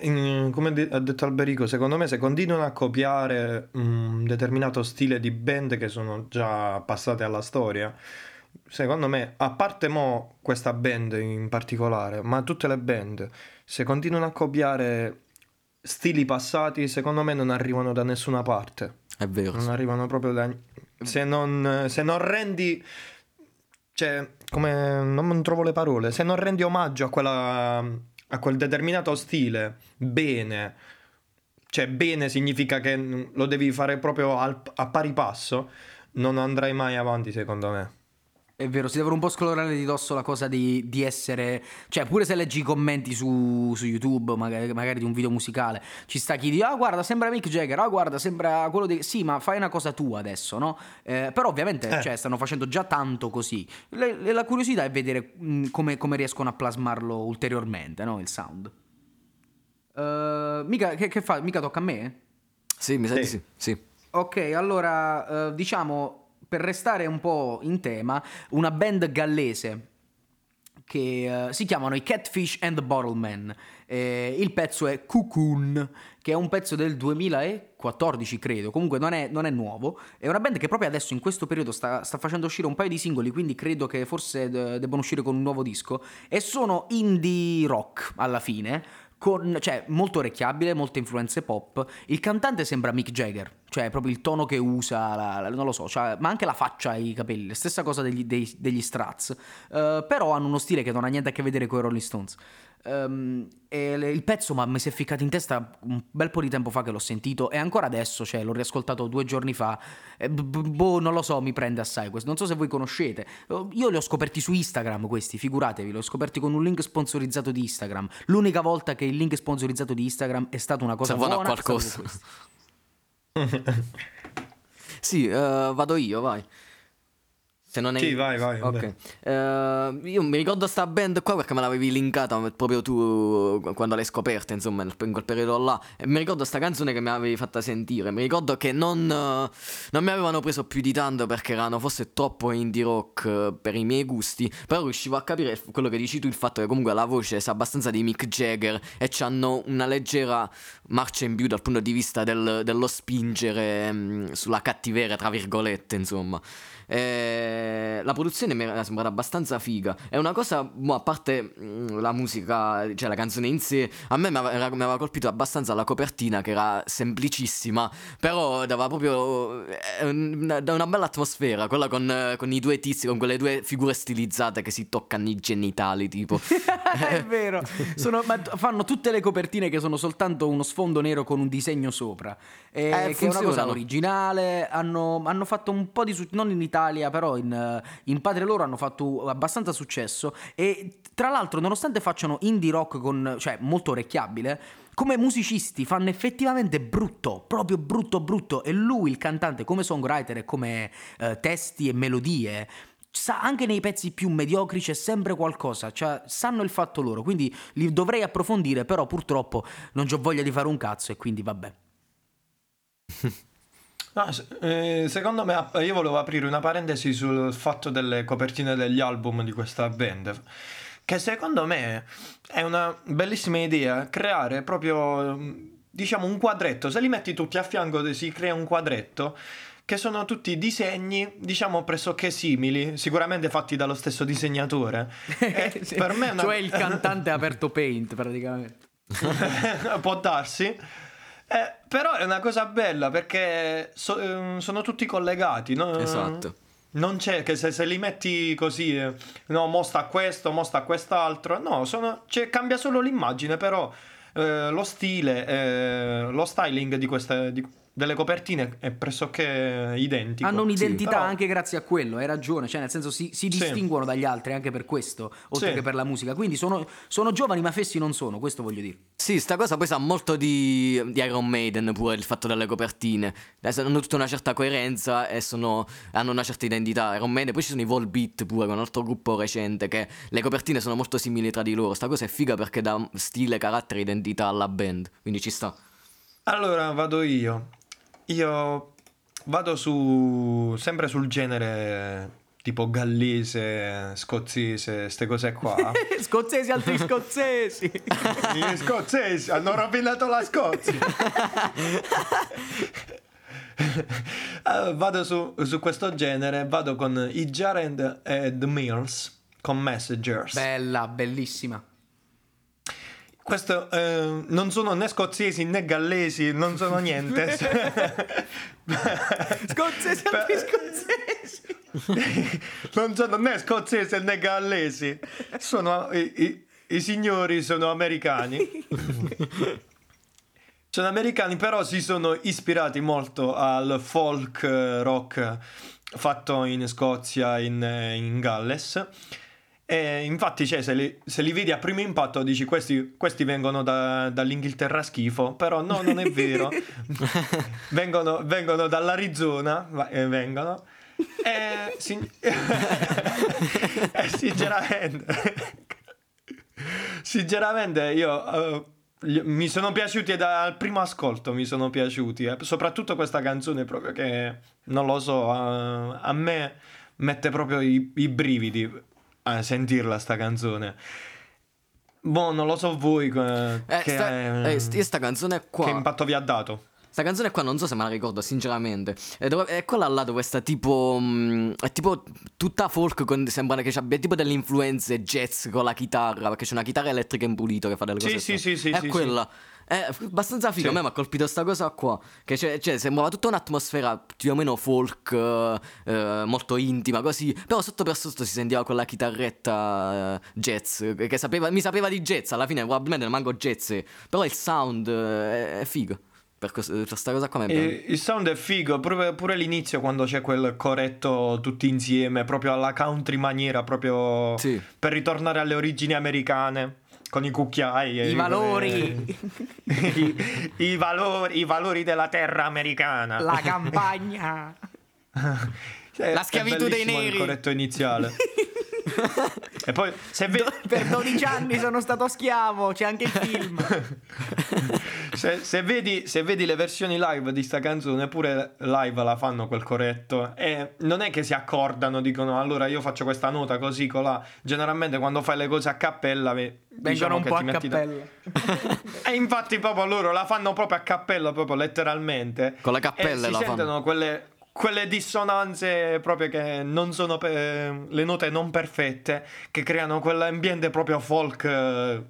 come ha detto Alberico, secondo me se continuano a copiare un determinato stile di band che sono già passate alla storia, secondo me, a parte mo questa band in particolare, ma tutte le band, se continuano a copiare stili passati, secondo me non arrivano da nessuna parte. È vero. Non arrivano proprio da... Se non, se non rendi... Cioè, come... Non trovo le parole. Se non rendi omaggio a quella a quel determinato stile bene, cioè bene significa che lo devi fare proprio al, a pari passo, non andrai mai avanti secondo me. È vero, si devono un po' scolorare di dosso la cosa di, di essere. Cioè, pure se leggi i commenti su, su YouTube, magari, magari, di un video musicale, ci sta chi dice: Ah, guarda, sembra Mick Jagger, ah, guarda, sembra quello di. Sì, ma fai una cosa tua adesso, no? Eh, però, ovviamente, eh. cioè, stanno facendo già tanto così. Le, le, la curiosità è vedere mh, come, come, riescono a plasmarlo ulteriormente, no? Il sound. Uh, mica, che, che, fa? Mica tocca a me? Sì, mi sa sì. sì. sì. Ok, allora, uh, diciamo per restare un po' in tema, una band gallese che uh, si chiamano i Catfish and the Bottlemen. Eh, il pezzo è Cocoon, che è un pezzo del 2014, credo. Comunque non è, non è nuovo. È una band che proprio adesso, in questo periodo, sta, sta facendo uscire un paio di singoli. Quindi credo che forse de- debbano uscire con un nuovo disco. E sono indie rock alla fine con, cioè, molto orecchiabile, molte influenze pop. Il cantante sembra Mick Jagger, cioè proprio il tono che usa, la, la, non lo so, cioè, ma anche la faccia e i capelli, stessa cosa degli, dei, degli Strats. Uh, però hanno uno stile che non ha niente a che vedere con i Rolling Stones. Um, e il pezzo ma mi si è ficcato in testa un bel po' di tempo fa che l'ho sentito e ancora adesso, cioè l'ho riascoltato due giorni fa. E, boh, non lo so, mi prende assai questo. Non so se voi conoscete. Io li ho scoperti su Instagram questi, figuratevi, li ho scoperti con un link sponsorizzato di Instagram. L'unica volta che il link sponsorizzato di Instagram è stata una cosa Servono buona. a qualcosa. (laughs) sì, uh, vado io, vai. Se non è... Sì, vai, vai. Ok. Uh, io mi ricordo sta band qua perché me l'avevi linkata proprio tu quando l'hai scoperta, insomma, in quel periodo là. E mi ricordo sta canzone che mi avevi fatta sentire. Mi ricordo che non, uh, non mi avevano preso più di tanto perché erano forse troppo indie rock uh, per i miei gusti. Però riuscivo a capire quello che dici tu, il fatto che comunque la voce sa abbastanza di Mick Jagger e hanno una leggera marcia in più dal punto di vista del, dello spingere um, sulla cattiveria, tra virgolette, insomma. Eh, la produzione mi era sembrata abbastanza figa. È una cosa, boh, a parte mm, la musica, cioè la canzone in sé, a me mi aveva, mi aveva colpito abbastanza la copertina che era semplicissima, però dava proprio eh, una, una bella atmosfera, quella con, con, i due tizi, con quelle due figure stilizzate che si toccano i genitali, tipo. (laughs) (laughs) è vero, sono, ma fanno tutte le copertine che sono soltanto uno sfondo nero con un disegno sopra. E, eh, che è una cosa originale, hanno, hanno fatto un po' di... Su- non in Italia Italia, però in, in patria loro hanno fatto abbastanza successo. E tra l'altro nonostante facciano indie rock con, cioè molto orecchiabile, come musicisti fanno effettivamente brutto, proprio brutto brutto. E lui il cantante come songwriter e come eh, testi e melodie sa anche nei pezzi più mediocri c'è sempre qualcosa, cioè sanno il fatto loro, quindi li dovrei approfondire, però purtroppo non ho voglia di fare un cazzo e quindi vabbè. (laughs) No, eh, secondo me io volevo aprire una parentesi sul fatto delle copertine degli album di questa band. Che secondo me è una bellissima idea creare proprio diciamo un quadretto, se li metti tutti a fianco si crea un quadretto che sono tutti disegni, diciamo pressoché simili, sicuramente fatti dallo stesso disegnatore. (laughs) Sì. Per me una... Cioè il cantante ha aperto Paint praticamente. (laughs) Può darsi. Eh, però è una cosa bella perché so, eh, sono tutti collegati, no? Esatto. Non c'è che se, se li metti così, eh, no, mostra questo, mostra quest'altro, no, sono, cioè, cambia solo l'immagine, però eh, lo stile, eh, lo styling di queste, di, delle copertine è pressoché identico. Hanno un'identità sì, però... anche grazie a quello, hai ragione, cioè nel senso si, si distinguono sì. dagli altri anche per questo, oltre sì. che per la musica. Quindi sono, sono, giovani ma fessi non sono, questo voglio dire. Sì, sta cosa poi sa molto di, di Iron Maiden pure, il fatto delle copertine. Hanno tutta una certa coerenza e sono, hanno una certa identità. Iron Maiden, poi ci sono i Volbeat pure, un altro gruppo recente che le copertine sono molto simili tra di loro. Sta cosa è figa perché dà stile, carattere, identità alla band, quindi ci sta. Allora vado io. Io vado su sempre sul genere tipo gallese, scozzese, queste cose qua. (laughs) scozzesi, altri scozzesi. (laughs) Gli scozzesi hanno rovinato la Scozia. uh, (laughs) vado su, su, questo genere, vado con i Jarend e The Mills con Messengers. Bella, bellissima. Questo eh, non sono né scozzesi né gallesi, non sono niente. (laughs) scozzesi, scozzesi. (laughs) non sono né scozzesi né gallesi. Sono i, i, i signori sono americani. (laughs) sono americani, però si sono ispirati molto al folk rock fatto in Scozia, in, in Galles e infatti, cioè, se, li, se, li, vedi a primo impatto, dici questi, questi vengono da, dall'Inghilterra schifo, però no, non è vero. (laughs) vengono, vengono, dall'Arizona, eh, vengono. E, sin- (laughs) e sinceramente, sinceramente io... Uh, mi sono piaciuti dal primo ascolto, mi sono piaciuti, eh. soprattutto questa canzone proprio che, non lo so, uh, a me mette proprio i, i brividi a sentirla sta canzone. Boh, non lo so voi. Eh, che, sta, eh, sta canzone qua. Che impatto vi ha dato? Sta canzone qua non so se me la ricordo, sinceramente. È, dove, è quella là dove sta tipo. Mh, mm, è tipo tutta folk. Con, sembra che abbia tipo delle influenze jazz con la chitarra. Perché c'è una chitarra elettrica in pulito che fa delle cose. Sì, sì, sì, È sì, quella. Sì. È abbastanza figo. Sì. A me mi ha colpito sta cosa qua. Che c'è, cioè, sembrava tutta un'atmosfera più o meno folk, eh, molto intima, così. Però sotto per sotto si sentiva quella chitarretta eh, jazz. Che sapeva, mi sapeva di jazz. Alla fine, probabilmente non manco jazz. Però il sound eh, è figo. Per, questa cosa qua il, il sound è figo, pure, pure, l'inizio quando c'è quel corretto tutti insieme, proprio alla country maniera, proprio sì. per ritornare alle origini americane con i cucchiai. I valori. (laughs) I, I, valori. I valori della terra americana. La campagna. (laughs) La schiavitù dei neri. Il corretto iniziale. (laughs) e poi se ve- per 12 anni sono stato schiavo, c'è anche il film. (laughs) se, se, vedi, se, vedi, le versioni live di sta canzone, pure live la fanno quel corretto. E non è che si accordano, dicono allora io faccio questa nota così, colà. Generalmente quando fai le cose a cappella, vengono diciamo un po' a cappella. Da... (laughs) e infatti proprio loro la fanno proprio a cappella, proprio letteralmente. Con le cappelle e la si sentono fanno. quelle quelle dissonanze proprio che non sono per, le note non perfette che creano quell'ambiente proprio folk eh,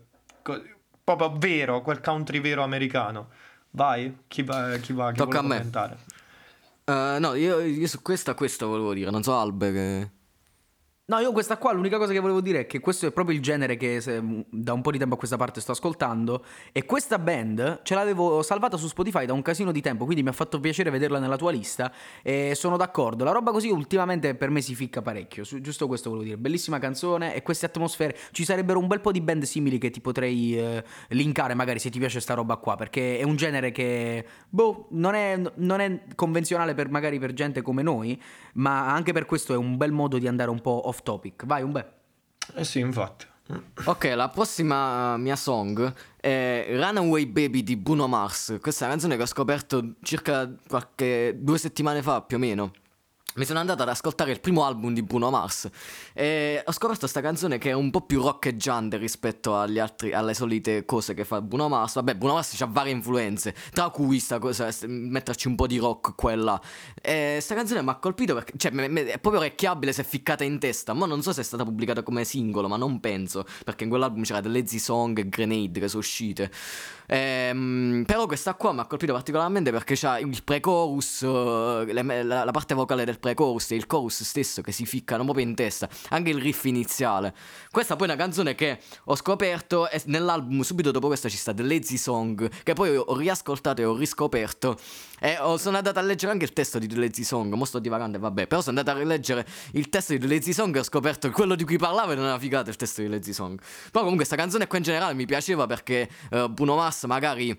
proprio vero quel country vero americano. Vai chi va chi va chi tocca a me. uh, no io, io, su questa questo volevo dire non so Albe che No, io questa qua l'unica cosa che volevo dire è che questo è proprio il genere che se, da un po' di tempo a questa parte sto ascoltando e questa band ce l'avevo salvata su Spotify da un casino di tempo, quindi mi ha fatto piacere vederla nella tua lista e sono d'accordo. La roba così ultimamente per me si ficca parecchio, giusto questo volevo dire. Bellissima canzone e queste atmosfere, ci sarebbero un bel po' di band simili che ti potrei eh, linkare magari se ti piace sta roba qua, perché è un genere che boh, non è, non è convenzionale per magari per gente come noi, ma anche per questo è un bel modo di andare un po' off topic. Vai, un bel. Eh sì, infatti. Ok, la prossima mia song è Runaway Baby di Bruno Mars. Questa è una canzone che ho scoperto circa qualche due settimane fa più o meno. Mi sono andato ad ascoltare il primo album di Bruno Mars e ho scoperto questa canzone che è un po' più roccheggiante rispetto altri, alle solite cose che fa Bruno Mars. Vabbè, Bruno Mars ha varie influenze, tra cui sta cosa, metterci un po' di rock quella. E questa canzone mi ha colpito perché cioè, è proprio orecchiabile se è ficcata in testa. Ma non so se è stata pubblicata come singolo, ma non penso, perché in quell'album c'era delle Z-Song e Grenade che sono uscite. Ehm, però questa qua mi ha colpito particolarmente perché c'ha il pre-chorus, eh, la, la parte vocale del pre-chorus e il chorus stesso che si ficcano proprio in testa, anche il riff iniziale. Questa poi è una canzone che ho scoperto e nell'album subito dopo questa ci sta The Lazy Song, che poi ho riascoltato e ho riscoperto e ho, sono andato a leggere anche il testo di The Lazy Song, mo sto divagando vabbè, però sono andato a rileggere il testo di The Lazy Song e ho scoperto che quello di cui parlava era una figata il testo di Lazy Song. Però comunque questa canzone qua in generale mi piaceva perché uh, Bruno Mars magari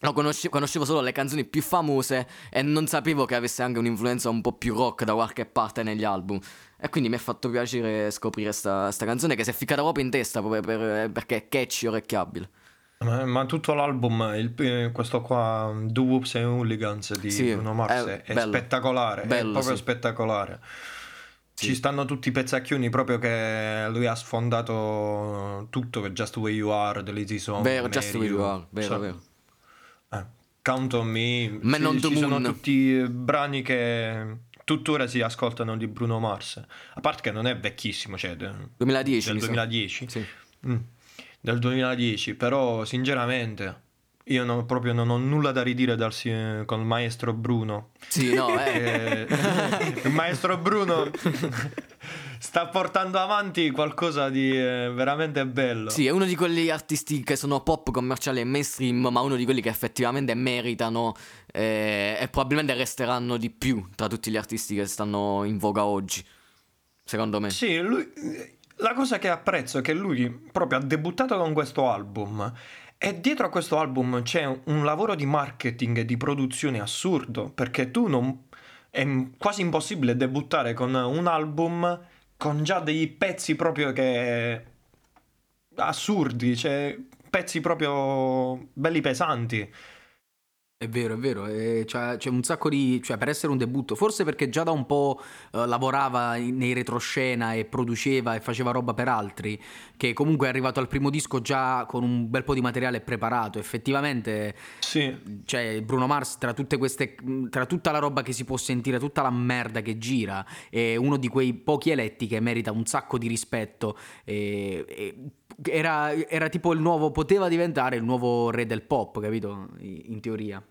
lo conoscevo, conoscevo solo le canzoni più famose e non sapevo che avesse anche un'influenza un po' più rock da qualche parte negli album. E quindi mi è fatto piacere scoprire questa canzone che si è ficcata proprio in testa proprio per, perché è catchy, orecchiabile. Ma, ma tutto l'album, il, questo qua, Do Whoops and Hooligans di Sì, Bruno Mars, è è, bello. spettacolare, Bello, è proprio sì. spettacolare. Ci stanno tutti i pezzacchioni proprio che lui ha sfondato tutto, Just The Way You Are, The Lazy Song, Vero, Just The Way You. Are, vero, So- vero. eh, Count On Me, Man ci, on ci sono Moon. tutti brani che tuttora si ascoltano di Bruno Mars, a parte che non è vecchissimo, cioè de- 2010 del mi sa. 2010. Sì. Mm. Del 2010, però sinceramente io non- proprio non ho nulla da ridire dal, con il maestro Bruno. Sì, no, eh. Eh, (laughs) il maestro Bruno sta portando avanti qualcosa di eh, veramente bello. Sì, è uno di quegli artisti che sono pop commerciali e mainstream, ma uno di quelli che effettivamente meritano eh, e probabilmente resteranno di più tra tutti gli artisti che stanno in voga oggi. Secondo me. Sì, lui- la cosa che apprezzo è che lui proprio ha debuttato con questo album e dietro a questo album c'è un lavoro di marketing e di produzione assurdo perché tu non... è quasi impossibile debuttare con un album con già dei pezzi proprio che... assurdi, cioè pezzi proprio belli pesanti. È vero, è vero, e c'è, c'è un sacco di... cioè per essere un debutto, forse perché già da un po' eh, lavorava nei retroscena e produceva e faceva roba per altri, che comunque è arrivato al primo disco già con un bel po' di materiale preparato, effettivamente Sì, cioè Bruno Mars tra tutte queste tra tutta la roba che si può sentire tutta la merda che gira è uno di quei pochi eletti che merita un sacco di rispetto e- e era, era tipo il nuovo poteva diventare il nuovo re del pop capito? In teoria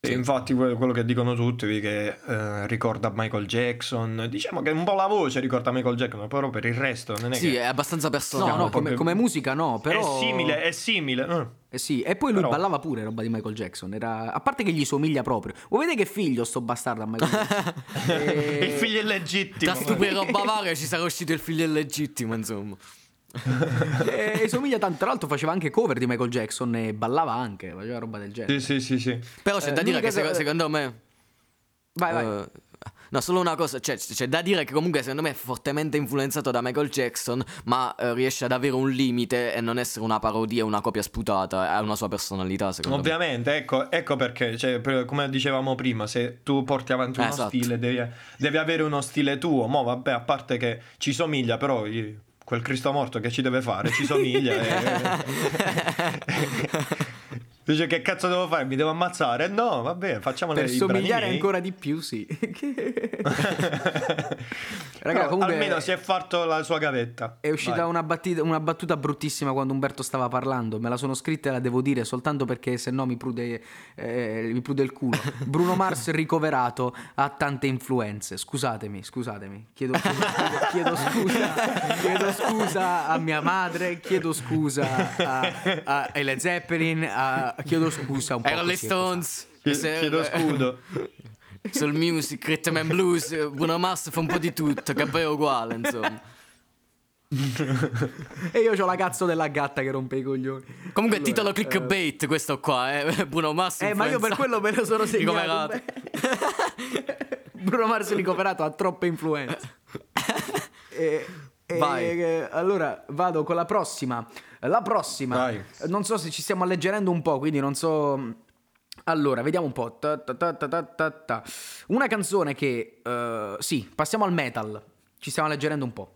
Sì, infatti que- quello che dicono tutti che eh, ricorda Michael Jackson, diciamo che un po' la voce ricorda Michael Jackson, però per il resto non è Sì, che è abbastanza no personale. no come, proprio- come musica no però è simile, è simile. eh. Eh sì, e poi lui Però- ballava pure roba di Michael Jackson. Era... A parte che gli somiglia proprio. Vuoi vedere che figlio sto bastardo a Michael Jackson? E- (laughs) Il figlio illegittimo. Tra stupri e roba varia ci sarà uscito il figlio illegittimo, insomma. (laughs) E somiglia tanto. Tra l'altro faceva anche cover di Michael Jackson e ballava anche, faceva roba del genere. Sì, sì, sì, sì. Però c'è Eh, da dire che seco- cosa- secondo me... Vai, vai. eh, no, solo una cosa, cioè, c'è da dire che comunque secondo me è fortemente influenzato da Michael Jackson, ma eh, riesce ad avere un limite e non essere una parodia, una copia sputata, ha una sua personalità, secondo me. Ovviamente, ecco, ecco perché, cioè, per- come dicevamo prima, se tu porti avanti uno Esatto. stile, devi, devi avere uno stile tuo. Mo, vabbè, a parte che ci somiglia, però i- quel Cristo morto che ci deve fare, ci somiglia. e- (laughs) Dice che cazzo devo fare? Mi devo ammazzare? No, vabbè, facciamo Per le somigliare miei. ancora di più, sì. (laughs) (laughs) Raga, Però comunque- almeno si è fatto la sua gavetta. È uscita una, battita- una battuta bruttissima quando Umberto stava parlando. Me la sono scritta e la devo dire soltanto perché se no mi prude, eh, mi prude il culo. (laughs) Bruno Mars ricoverato ha tante influenze. Scusatemi, scusatemi. Chiedo, chiedo, chiedo scusa. Chiedo scusa a mia madre. Chiedo scusa a, a a Led Zeppelin. a- chiedo scusa un po'. Rolling così, Stones. Chie- se- Chiedo scudo. Sul music, rhythm and blues, eh, Bruno Mars fa un po' di tutto, che poi è uguale, insomma. (laughs) E io ho la cazzo della gatta che rompe i coglioni. Comunque Allora, titolo clickbait questo qua, eh. (laughs) Bruno Mars Eh, ma io per quello me lo sono (laughs) segnato. Bruno Mars ricoverato ha troppe influenze. E, e- Vai. e- allora vado con la prossima. La prossima, Vai. non so se ci stiamo alleggerendo un po', quindi non so. Allora, vediamo un po'. Ta ta ta. Una canzone che... eh, sì, passiamo al metal. Ci stiamo alleggerendo un po'.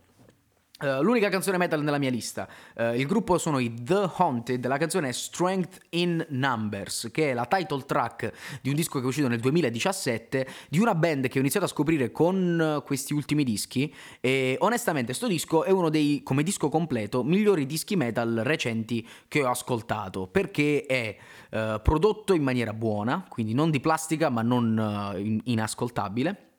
Eh, l'unica canzone metal nella mia lista. Eh, il gruppo sono i The Haunted. La canzone è Strength in Numbers, che è la title track di un disco che è uscito nel 2017 di una band che ho iniziato a scoprire con eh, questi ultimi dischi. E onestamente, sto disco è uno dei, come disco completo, migliori dischi metal recenti che ho ascoltato. Perché è prodotto in maniera buona, quindi non di plastica, ma non in- inascoltabile.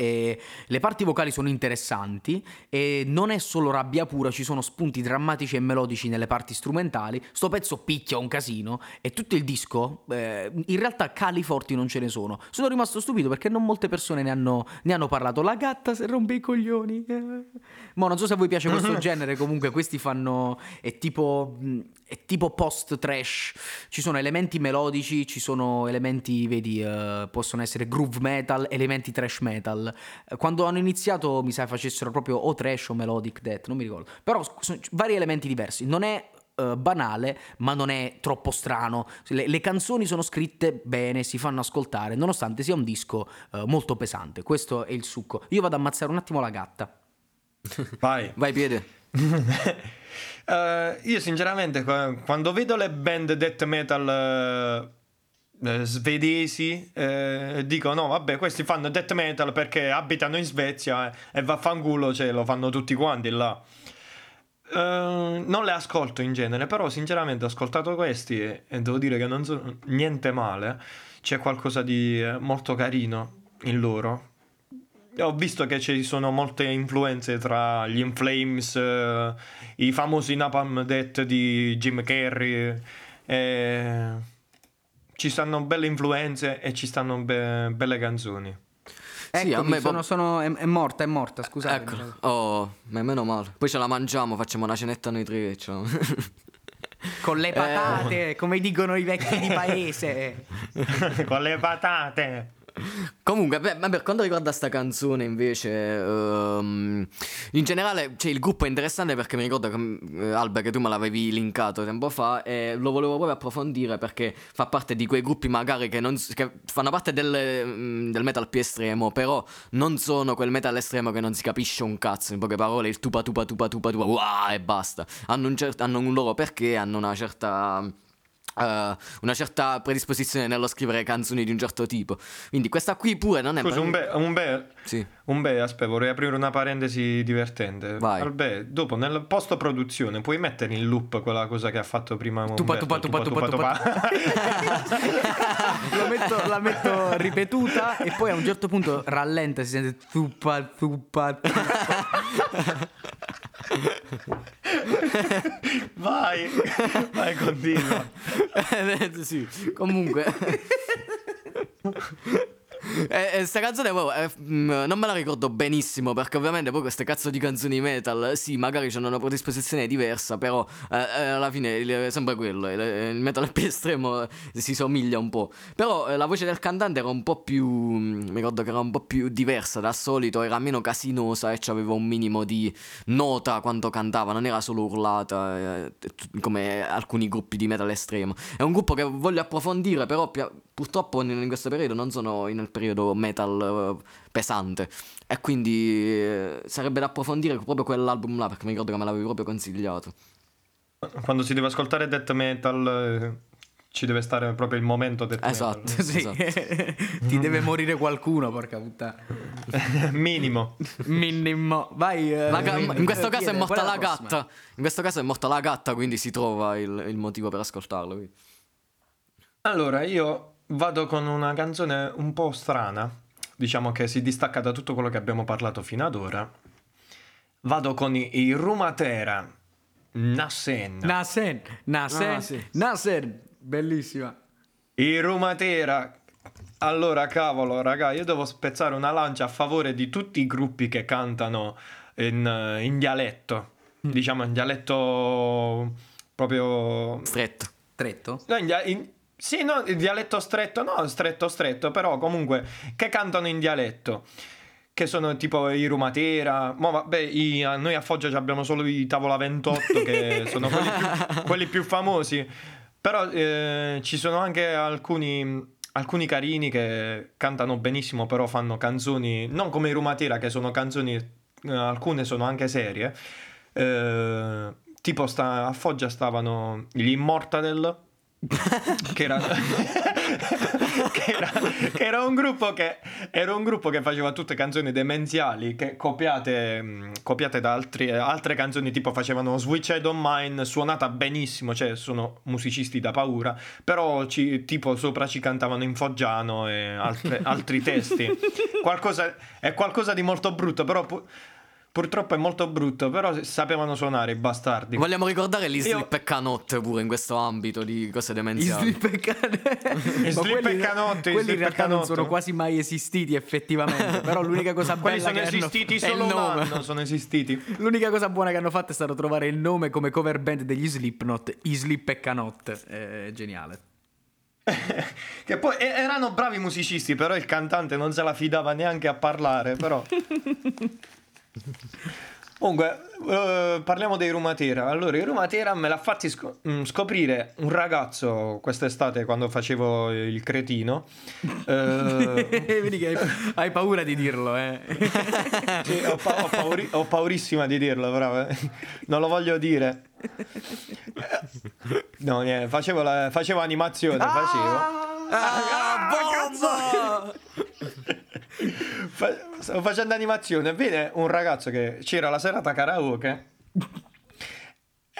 E le parti vocali sono interessanti e non è solo rabbia pura, ci sono spunti drammatici e melodici nelle parti strumentali. Sto pezzo picchia un casino e tutto il disco, eh, in realtà cali forti non ce ne sono. Sono rimasto stupito perché non molte persone ne hanno, ne hanno parlato. La gatta se rompe i coglioni. eh. Mo non so se a voi piace questo (laughs) genere, comunque questi fanno... è tipo... mh, è tipo post trash, ci sono elementi melodici, ci sono elementi, vedi, eh, possono essere groove metal, elementi trash metal. Eh, Quando hanno iniziato mi sa facessero proprio o trash o melodic death, non mi ricordo. Però sono vari elementi diversi, non è eh, banale, ma non è troppo strano. Le, le canzoni sono scritte bene, si fanno ascoltare, nonostante sia un disco eh, molto pesante. Questo è il succo. Io vado ad ammazzare un attimo la gatta. (laughs) Vai. Vai, piede. (laughs) Eh, io sinceramente qua- quando vedo le band death metal eh, eh, svedesi eh, dico no vabbè questi fanno death metal perché abitano in Svezia eh, e vaffanculo cioè, lo fanno tutti quanti là. Eh, non le ascolto in genere però sinceramente ho ascoltato questi e, e devo dire che non sono niente male c'è qualcosa di molto carino in loro ho visto che ci sono molte influenze tra gli Inflames, eh, i famosi Napalm Death di Jim Carrey. eh, ci stanno belle influenze e ci stanno be- belle canzoni. Sì, a Eccomi, me sono, po- sono- è, è morta, è morta, scusate. Ecco, oh, ma meno male. Poi ce la mangiamo, facciamo una cenetta noi tre. Cioè. (laughs) Con le patate, come dicono i vecchi di (laughs) paese. (laughs) Con le patate. Comunque, beh, per quanto riguarda sta canzone, invece, ehm, in generale, cioè, il gruppo è interessante perché mi ricordo che, eh, Albe, che tu me l'avevi linkato tempo fa e lo volevo proprio approfondire perché fa parte di quei gruppi magari che, non che fanno parte del, mm, del metal più estremo, però non sono quel metal estremo che non si capisce un cazzo, in poche parole, il tupa tupa tupa tupa tupa, wow, e basta. Hanno un, cer- hanno un loro perché, hanno una certa... eh, una certa predisposizione nello scrivere canzoni di un certo tipo. Quindi questa qui pure non è Scusa, un beh, un beh, Sì. un beh, aspetta, vorrei aprire una parentesi divertente. Vai. Albè, dopo nella post produzione puoi mettere in loop quella cosa che ha fatto prima Tupa, Umberto, tupa, tupa, tupa, Lo metto- la (laughs) metto ripetuta e poi a un certo punto rallenta, si sente tupa, tupa, tupa. (laughs) (laughs) Vai, vai, continua. (laughs) Eh, sì, comunque. (laughs) E, e sta canzone proprio, eh, mm, non me la ricordo benissimo perché ovviamente poi queste cazzo di canzoni metal sì magari hanno una predisposizione diversa però eh, eh, alla fine è sempre quello il, il metal (laughs) più estremo eh, si somiglia un po' però eh, la voce del cantante era un po' più mm, mi ricordo che era un po' più diversa dal solito era meno casinosa e aveva un minimo di nota quando cantava non era solo urlata eh, t- come alcuni gruppi di metal estremo. È un gruppo che voglio approfondire però pia- purtroppo in in questo periodo non sono nel periodo metal eh, pesante e quindi eh, sarebbe da approfondire proprio quell'album là perché mi ricordo che me l'avevi proprio consigliato Quando si deve ascoltare death metal eh, ci deve stare proprio il momento death Esatto. metal. (laughs) Sì. Esatto. (laughs) Ti deve morire qualcuno, porca puttana. Minimo. Minimo. Vai. eh, La ga- in questo caso è morta la prossima? gatta in questo caso è morta la gatta quindi si trova il, il motivo per ascoltarlo quindi. Allora, io vado con una canzone un po' strana, diciamo che si distacca da tutto quello che abbiamo parlato fino ad ora. Vado con i, i Rumatera Nasen. Nasen. Nasen. Ah, sì. Nasen. Bellissima. I Rumatera. Allora, cavolo, raga, io devo spezzare una lancia a favore di tutti i gruppi che cantano in, in dialetto. Diciamo in dialetto proprio stretto Tretto. No, in in- sì, no, il dialetto stretto, no, stretto stretto, però comunque che cantano in dialetto. Che sono tipo i Rumatera. Ma vabbè, i- a- noi a Foggia abbiamo solo i Tavola 28, che (laughs) sono quelli più, quelli più famosi. Però eh, ci sono anche alcuni, alcuni carini che cantano benissimo, però fanno canzoni non come i Rumatera, che sono canzoni, eh, alcune sono anche serie. Eh, tipo sta- a Foggia stavano gli Immortal, che era, (laughs) che, era, che era un gruppo che era un gruppo che faceva tutte canzoni demenziali che copiate, mh, copiate da altri- altre canzoni tipo facevano Switch on Mine suonata benissimo cioè sono musicisti da paura però ci- tipo sopra ci cantavano in foggiano e altre- (laughs) altri testi. Qualcosa, è qualcosa di molto brutto però pu- purtroppo è molto brutto però sapevano suonare i bastardi Vogliamo ricordare gli Io- slip e canotte pure in questo ambito di cose Gli demenziali. slip e canotte. (laughs) Gli slip e canotte, gli Quelli in slip realtà non sono quasi mai esistiti effettivamente. Però l'unica cosa quelli bella sono che hanno- esistiti è il solo un nome. anno sono esistiti L'unica cosa buona che hanno fatto è stato trovare il nome come cover band degli Slipknot, i Slip e Canotte. È geniale. (laughs) Che poi erano bravi musicisti, però il cantante non se la fidava neanche a parlare, però. (laughs) Comunque, eh, parliamo dei Rumatera. Allora, i Rumatera me l'ha fatti sco- mm, scoprire un ragazzo quest'estate quando facevo il cretino. (laughs) Eh, Vedi che hai, hai paura di dirlo, eh. (laughs) sì, ho, pa- ho pauri- ho paurissima di dirlo, però eh. non lo voglio dire. No, niente, facevo, la- facevo animazione, facevo. Ah, bomba! Stavo facendo animazione, vede un ragazzo che c'era la serata karaoke.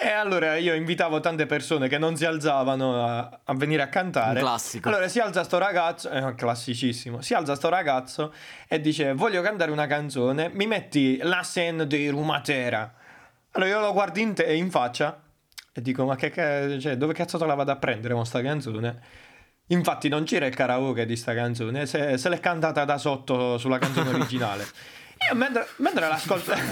E allora io invitavo tante persone che non si alzavano a, a venire a cantare. Un classico. Allora si alza sto ragazzo, è classicissimo. Si alza sto ragazzo e dice: Voglio cantare una canzone, mi metti la scena di Rumatera. Allora io lo guardo in, te- in faccia e dico: Ma che, ca- cioè, dove cazzo te la vado a prendere con sta canzone? Infatti non c'era il karaoke di sta canzone, se, se l'è cantata da sotto sulla canzone originale. (laughs) Io mentre, mentre l'ascolto... (laughs)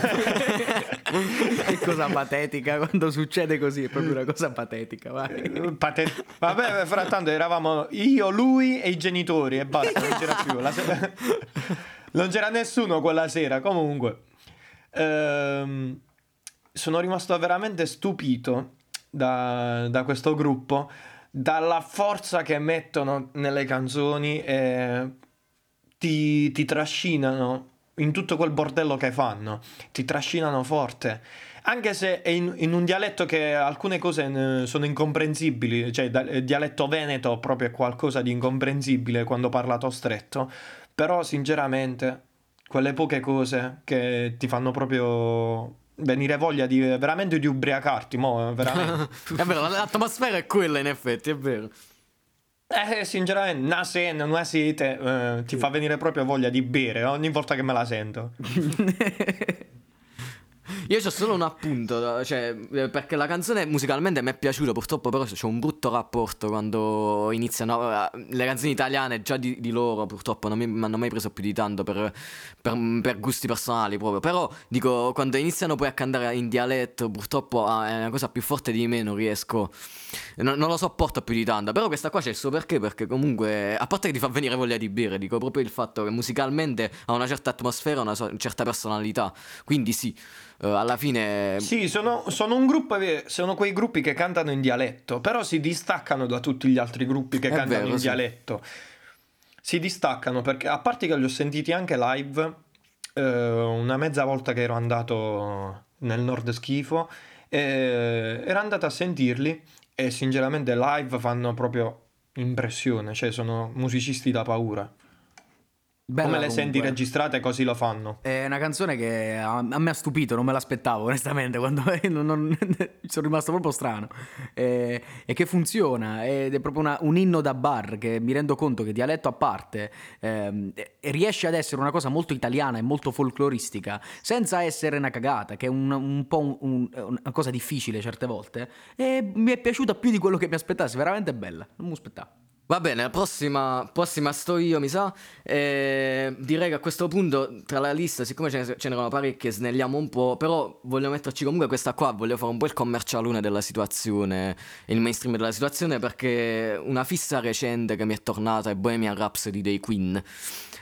Che cosa patetica quando succede così, è proprio una cosa patetica, vai. Pate- Vabbè, frattanto eravamo io, lui e i genitori e basta, non c'era più. Sera- (laughs) Non c'era nessuno quella sera, comunque. Ehm, sono rimasto veramente stupito da, da questo gruppo, dalla forza che mettono nelle canzoni e ti, ti trascinano in tutto quel bordello che fanno, ti trascinano forte. Anche se è in, in un dialetto che alcune cose eh, sono incomprensibili, cioè da- il dialetto veneto proprio è qualcosa di incomprensibile quando parlato stretto, però sinceramente quelle poche cose che ti fanno proprio venire voglia di veramente di ubriacarti, mo, veramente. (laughs) è vero, l'atmosfera è quella in effetti, è vero. Eh, sinceramente, una sera, una sete, eh, ti fa venire proprio voglia di bere ogni volta che me la sento. (laughs) Io c'ho solo un appunto, cioè, eh, perché la canzone musicalmente mi è piaciuta, purtroppo però c'ho un brutto rapporto quando iniziano eh, le canzoni italiane, già di, di loro purtroppo non mi mi hanno mai preso più di tanto per, per- per gusti personali proprio, però dico, quando iniziano poi a cantare in dialetto, purtroppo ah, è una cosa più forte di me, non riesco, non, non lo sopporto più di tanto, però questa qua c'è il suo perché, perché comunque, a parte che ti fa venire voglia di bere, dico proprio il fatto che musicalmente ha una certa atmosfera, una so- certa personalità, quindi sì. eh, alla fine Sì, sono, sono un gruppo, sono quei gruppi che cantano in dialetto, però si distaccano da tutti gli altri gruppi che È cantano vero, in sì. dialetto. Si distaccano perché, a parte che li ho sentiti anche live, eh, una mezza volta che ero andato nel nord schifo, eh, ero andato a sentirli e sinceramente live fanno proprio impressione, cioè sono musicisti da paura. Bella Come le comunque. senti registrate così lo fanno. È una canzone che a, a me ha stupito, non me l'aspettavo (laughs) onestamente, quando (laughs) non- non- (laughs) sono rimasto proprio strano. E, e che funziona, ed è proprio una- un inno da bar che mi rendo conto che dialetto a parte ehm, e- riesce ad essere una cosa molto italiana e molto folcloristica, senza essere una cagata, che è un, un po' un- un- una cosa difficile certe volte. E mi è piaciuta più di quello che mi aspettassi, veramente bella, non mi aspettavo. Va bene, la prossima, prossima sto io, mi sa. Eh, direi che a questo punto, tra la lista, siccome ce ne, ce n'erano parecchie, snelliamo un po'. Però voglio metterci comunque questa qua. Voglio fare un po' il commercialone della situazione, il mainstream della situazione, perché una fissa recente che mi è tornata è Bohemian Rhapsody dei Queen.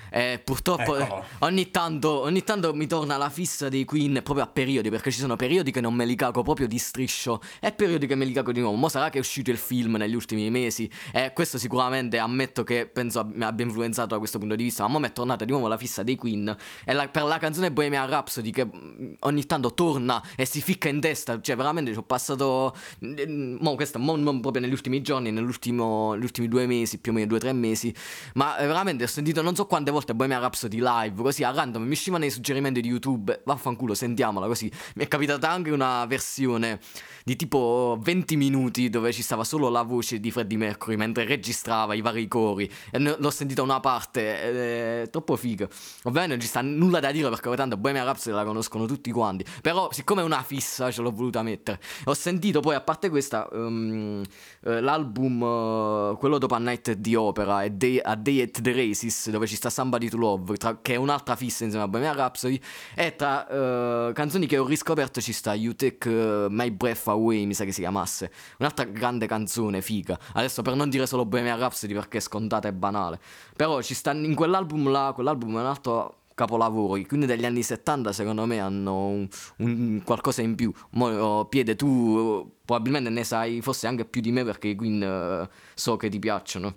Eh, purtroppo Eccolo. eh, ogni, tanto, ogni tanto mi torna la fissa dei Queen proprio a periodi, perché ci sono periodi che non me li cago proprio di striscio e periodi che me li cago di nuovo. Mo sarà che è uscito il film negli ultimi mesi e questo sicuramente ammetto che penso ab- mi abbia influenzato da questo punto di vista, ma mo mi è tornata di nuovo la fissa dei Queen e la- per la canzone Bohemian Rhapsody che mm, ogni tanto torna e si ficca in testa, cioè veramente ci ho passato, mm, mo questo mo- non proprio negli ultimi giorni, negli ultimi due mesi, più o meno due o tre mesi, ma eh, veramente ho sentito non so quante volte Bohemian Rhapsody live, così a random mi uscivano nei suggerimenti di YouTube, vaffanculo, sentiamola così. Mi è capitata anche una versione di tipo 20 minuti dove ci stava solo la voce di Freddie Mercury mentre registrava i vari cori e ne- l'ho sentita una parte, è troppo figa. Ovviamente non ci sta nulla da dire perché tanto Bohemian Rhapsody la conoscono tutti quanti, però siccome è una fissa ce l'ho voluta mettere. Ho sentito poi a parte questa eh, l'album eh, quello dopo A Night the Opera e Day, A Day at the Races dove ci sta Somebody to Love tra- che è un'altra fissa insieme a Bohemian Rhapsody e tra eh, canzoni che ho riscoperto ci sta You Take My Breath Away mi sa che si chiamasse. Un'altra grande canzone figa. Adesso per non dire solo Bohemian Rhapsody perché è scontata e banale. Però ci sta in quell'album là quell'album è un altro capolavoro. I Queen degli anni 70 secondo me hanno un, un qualcosa in più. Mo, oh, Piede tu eh, probabilmente ne sai forse anche più di me perché i Queen eh, so che ti piacciono.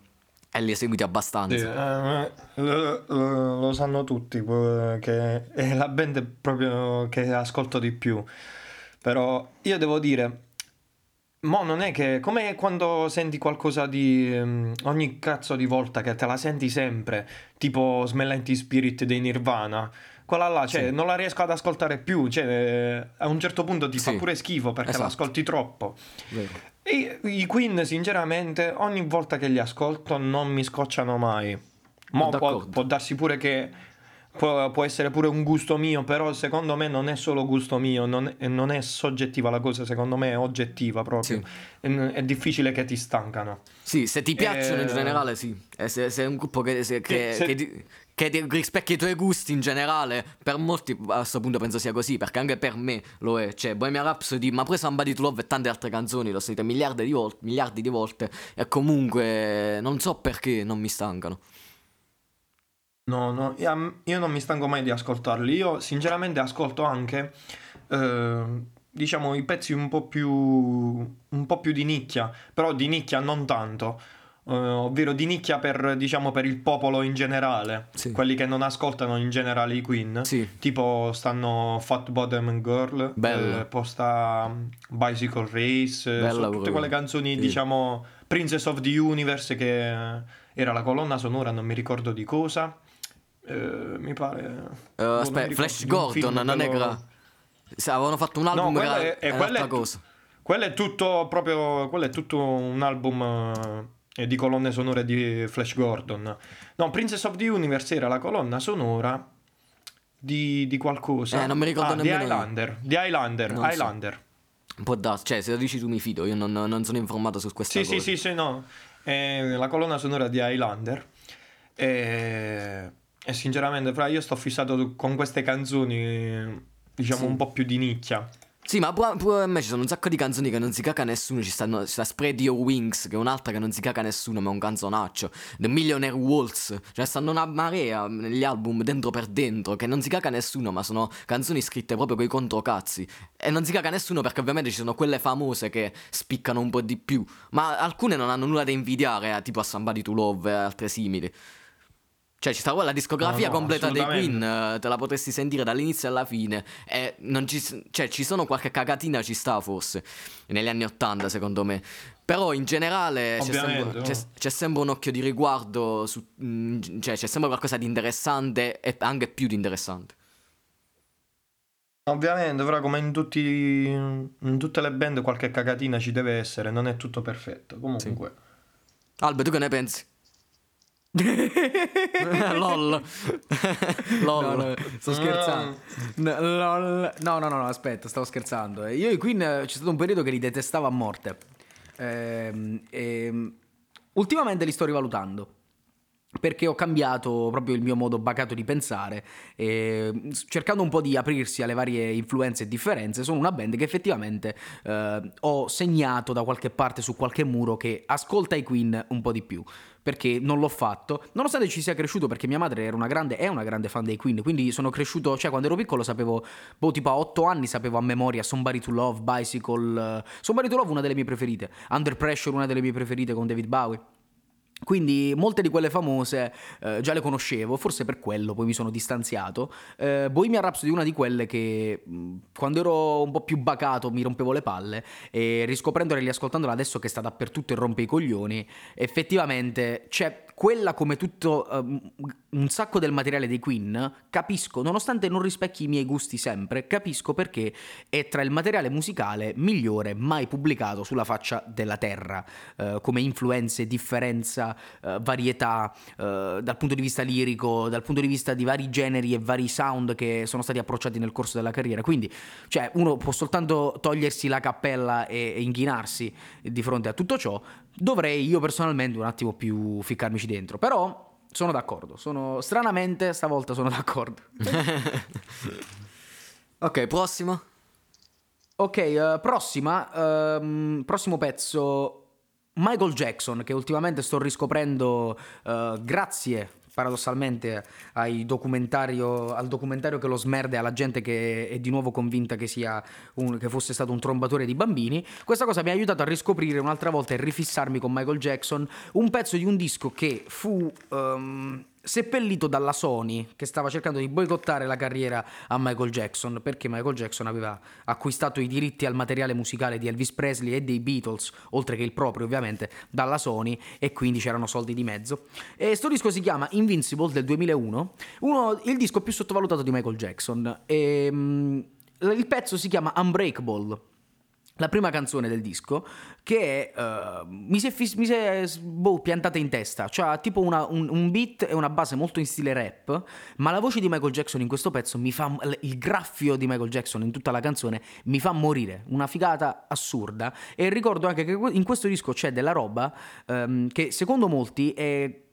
E li seguiti abbastanza. Sì, eh, lo, lo- lo sanno tutti eh, che è la band proprio che ascolto di più. Però io devo dire, mo non è che come quando senti qualcosa di ehm, ogni cazzo di volta che te la senti sempre, tipo Smelling Spirit dei Nirvana. Quella là, cioè, Sì. non la riesco ad ascoltare più, cioè, eh, a un certo punto ti fa Sì. pure schifo perché Esatto. l'ascolti troppo. Vero. E i Queen, sinceramente, ogni volta che li ascolto non mi scocciano mai. Mo può, può darsi pure che può, può essere pure un gusto mio, però secondo me non è solo gusto mio, non è, non è soggettiva la cosa, secondo me è oggettiva proprio. Sì. È, è difficile che ti stancano. Sì, se ti piacciono in Eh, generale, sì. E se, se è un gruppo che, se- che- se- che ti- che rispecchia i tuoi gusti in generale, per molti a questo punto penso sia così, perché anche per me lo è. Cioè, Bohemian Rhapsody, ma pure Somebody to Love e tante altre canzoni, l'ho sentite miliardi di volte, miliardi di volte, e comunque non so perché non mi stancano. No, no, io, io non mi stanco mai di ascoltarli. Io sinceramente ascolto anche, eh, diciamo, i pezzi un po' più, un po' più di nicchia, però di nicchia non tanto. eh, ovvero di nicchia per, diciamo, per il popolo in generale, Sì. quelli che non ascoltano in generale i Queen. Sì. Tipo stanno Fat Bottom Girl, eh, poi sta Bicycle Race, eh, Bella tutte quelle canzoni, Sì. diciamo, Princess of the Universe che eh, era la colonna sonora, non mi ricordo di cosa. Eh, mi pare... Eh, mi aspetta, Flash di un Gordon, lo- era- Sì, avevano fatto un No, album quello era, è, è- un'altra è, cosa. quello è tutto proprio quello è tutto un album eh, di colonne sonore di Flash Gordon. No, Princess of the Universe era la colonna sonora di, di qualcosa. Eh, non mi ricordo ah, di nemmeno io. Highlander. Di Highlander. Non so. Highlander. Può darsi, cioè, se lo dici tu mi fido, io non, non sono informato su questa Sì, cosa. sì, sì, sì, no. È la colonna sonora di Highlander. E, e sinceramente, fra io sto fissato con queste canzoni, diciamo, Sì. un po' più di nicchia. Sì, ma pure, pure a me ci sono un sacco di canzoni che non si caca nessuno. Ci, stanno, sta Spread Your Wings, che è un'altra che non si caca nessuno, ma è un canzonaccio. The Millionaire Waltz. Ce ne stanno una marea negli album dentro per dentro, che non si caca nessuno, ma sono canzoni scritte proprio coi controcazzi. E non si caca nessuno perché ovviamente ci sono quelle famose che spiccano un po' di più. Ma alcune non hanno nulla da invidiare, eh, tipo a Somebody to Love e altre simili. Cioè, ci sta la discografia No, no, completa dei. Queen, eh, te la potresti sentire dall'inizio alla fine. E non ci, cioè, ci sono qualche cagatina, ci sta forse, negli anni Ottanta, secondo me. Però in generale c'è sempre, c'è, c'è sempre un occhio di riguardo, su, mm, cioè c'è sempre qualcosa di interessante e anche più di interessante. Ovviamente, però come in, tutti, in tutte le band qualche cagatina ci deve essere, non è tutto perfetto. Comunque, Albe, tu che ne pensi? (laughs) LOL. (laughs) LOL. No, no, sto scherzando. No, lol. no, no, no, aspetta, stavo scherzando. Eh, Io i Queen eh, c'è stato un periodo che li detestavo a morte. Ehm, ehm, ultimamente li sto rivalutando perché ho cambiato proprio il mio modo bacato di pensare e cercando un po' di aprirsi alle varie influenze e differenze sono una band che effettivamente eh, ho segnato da qualche parte su qualche muro che ascolta i Queen un po' di più perché non l'ho fatto. Nonostante ci sia cresciuto perché mia madre era una grande, è una grande fan dei Queen quindi sono cresciuto cioè quando ero piccolo sapevo boh tipo a 8 anni sapevo a memoria Somebody to Love Bicycle uh, Somebody to Love una delle mie preferite Under Pressure una delle mie preferite con David Bowie quindi molte di quelle famose eh, già le conoscevo, forse per quello poi mi sono distanziato. Eh, Bohemian Rhapsody è una di quelle che mh, quando ero un po' più bacato mi rompevo le palle e riscoprendola e riascoltandola adesso che sta dappertutto e rompe i coglioni, effettivamente c'è quella come tutto um, un sacco del materiale dei Queen, capisco, nonostante non rispecchi i miei gusti sempre, capisco perché è tra il materiale musicale migliore mai pubblicato sulla faccia della terra, uh, come influenze, differenza, uh, varietà, uh, dal punto di vista lirico, dal punto di vista di vari generi e vari sound che sono stati approcciati nel corso della carriera. Quindi, cioè, uno può soltanto togliersi la cappella e, e inchinarsi di fronte a tutto ciò, dovrei io personalmente un attimo più ficcarmici dentro. Però sono d'accordo, sono stranamente stavolta sono (laughs) d'accordo. ok, prossima. Ok, uh, prossima, uh, prossimo pezzo Michael Jackson che ultimamente sto riscoprendo uh, grazie paradossalmente al documentario che lo smerde alla gente che è di nuovo convinta che, un, che, fosse stato un trombatore di bambini. Questa cosa mi ha aiutato a riscoprire un'altra volta e rifissarmi con Michael Jackson un pezzo di un disco che fu... Um, seppellito dalla Sony che stava cercando di boicottare la carriera a Michael Jackson perché Michael Jackson aveva acquistato i diritti al materiale musicale di Elvis Presley e dei Beatles, oltre che il proprio ovviamente, dalla Sony e quindi c'erano soldi di mezzo. E sto disco si chiama Invincible del 2001, uno, il disco più sottovalutato di Michael Jackson. E, um, il pezzo si chiama Unbreakable la prima canzone del disco che uh, mi si è, fis- mi si è boh, piantata in testa, cioè tipo una, un, un, beat e una base molto in stile rap, ma la voce di Michael Jackson in questo pezzo mi fa, il graffio di Michael Jackson in tutta la canzone mi fa morire, una figata assurda. E ricordo anche che in questo disco c'è della roba um, che secondo molti è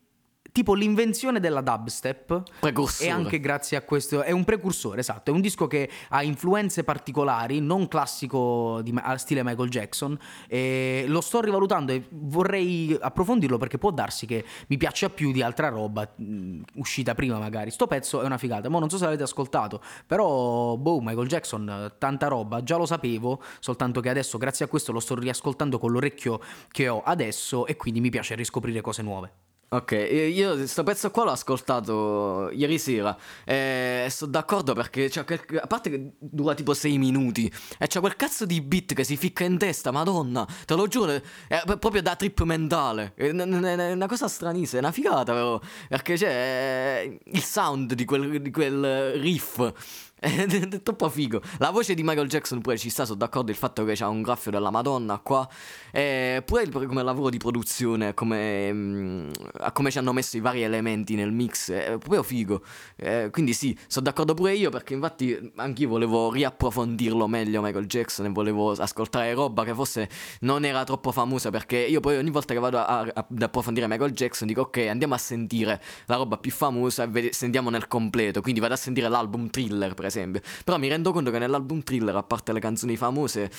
tipo l'invenzione della dubstep. Precursore. e anche grazie a questo è un precursore esatto è un disco che ha influenze particolari non classico di, stile Michael Jackson e lo sto rivalutando e vorrei approfondirlo perché può darsi che mi piaccia più di altra roba mh, uscita prima magari. Sto pezzo è una figata ma non so se l'avete ascoltato però boh Michael Jackson tanta roba già lo sapevo soltanto che adesso grazie a questo lo sto riascoltando con l'orecchio che ho adesso e quindi mi piace riscoprire cose nuove Ok, io questo pezzo qua l'ho ascoltato ieri sera e sono d'accordo perché cioè, a parte che dura tipo 6 minuti e c'è quel cazzo di beat che si ficca in testa, madonna, te lo giuro, è proprio da trip mentale, è una cosa stranissima, è una figata però, perché c'è il sound di quel, di quel riff (laughs) troppo figo. La voce di Michael Jackson pure ci sta, sono d'accordo il fatto che c'ha un graffio della Madonna qua. E pure come lavoro di produzione, come, mh, mm, come ci hanno messo i vari elementi nel mix, è proprio figo. Eh, quindi sì, sono d'accordo pure io perché infatti anch'io volevo riapprofondirlo meglio Michael Jackson e volevo ascoltare roba che forse non era troppo famosa perché io poi ogni volta che vado a, a, ad approfondire Michael Jackson dico ok andiamo a sentire la roba più famosa e ved- sentiamo nel completo. Quindi vado a sentire l'album Thriller per esempio esempio. Però mi rendo conto che nell'album thriller, a parte le canzoni famose,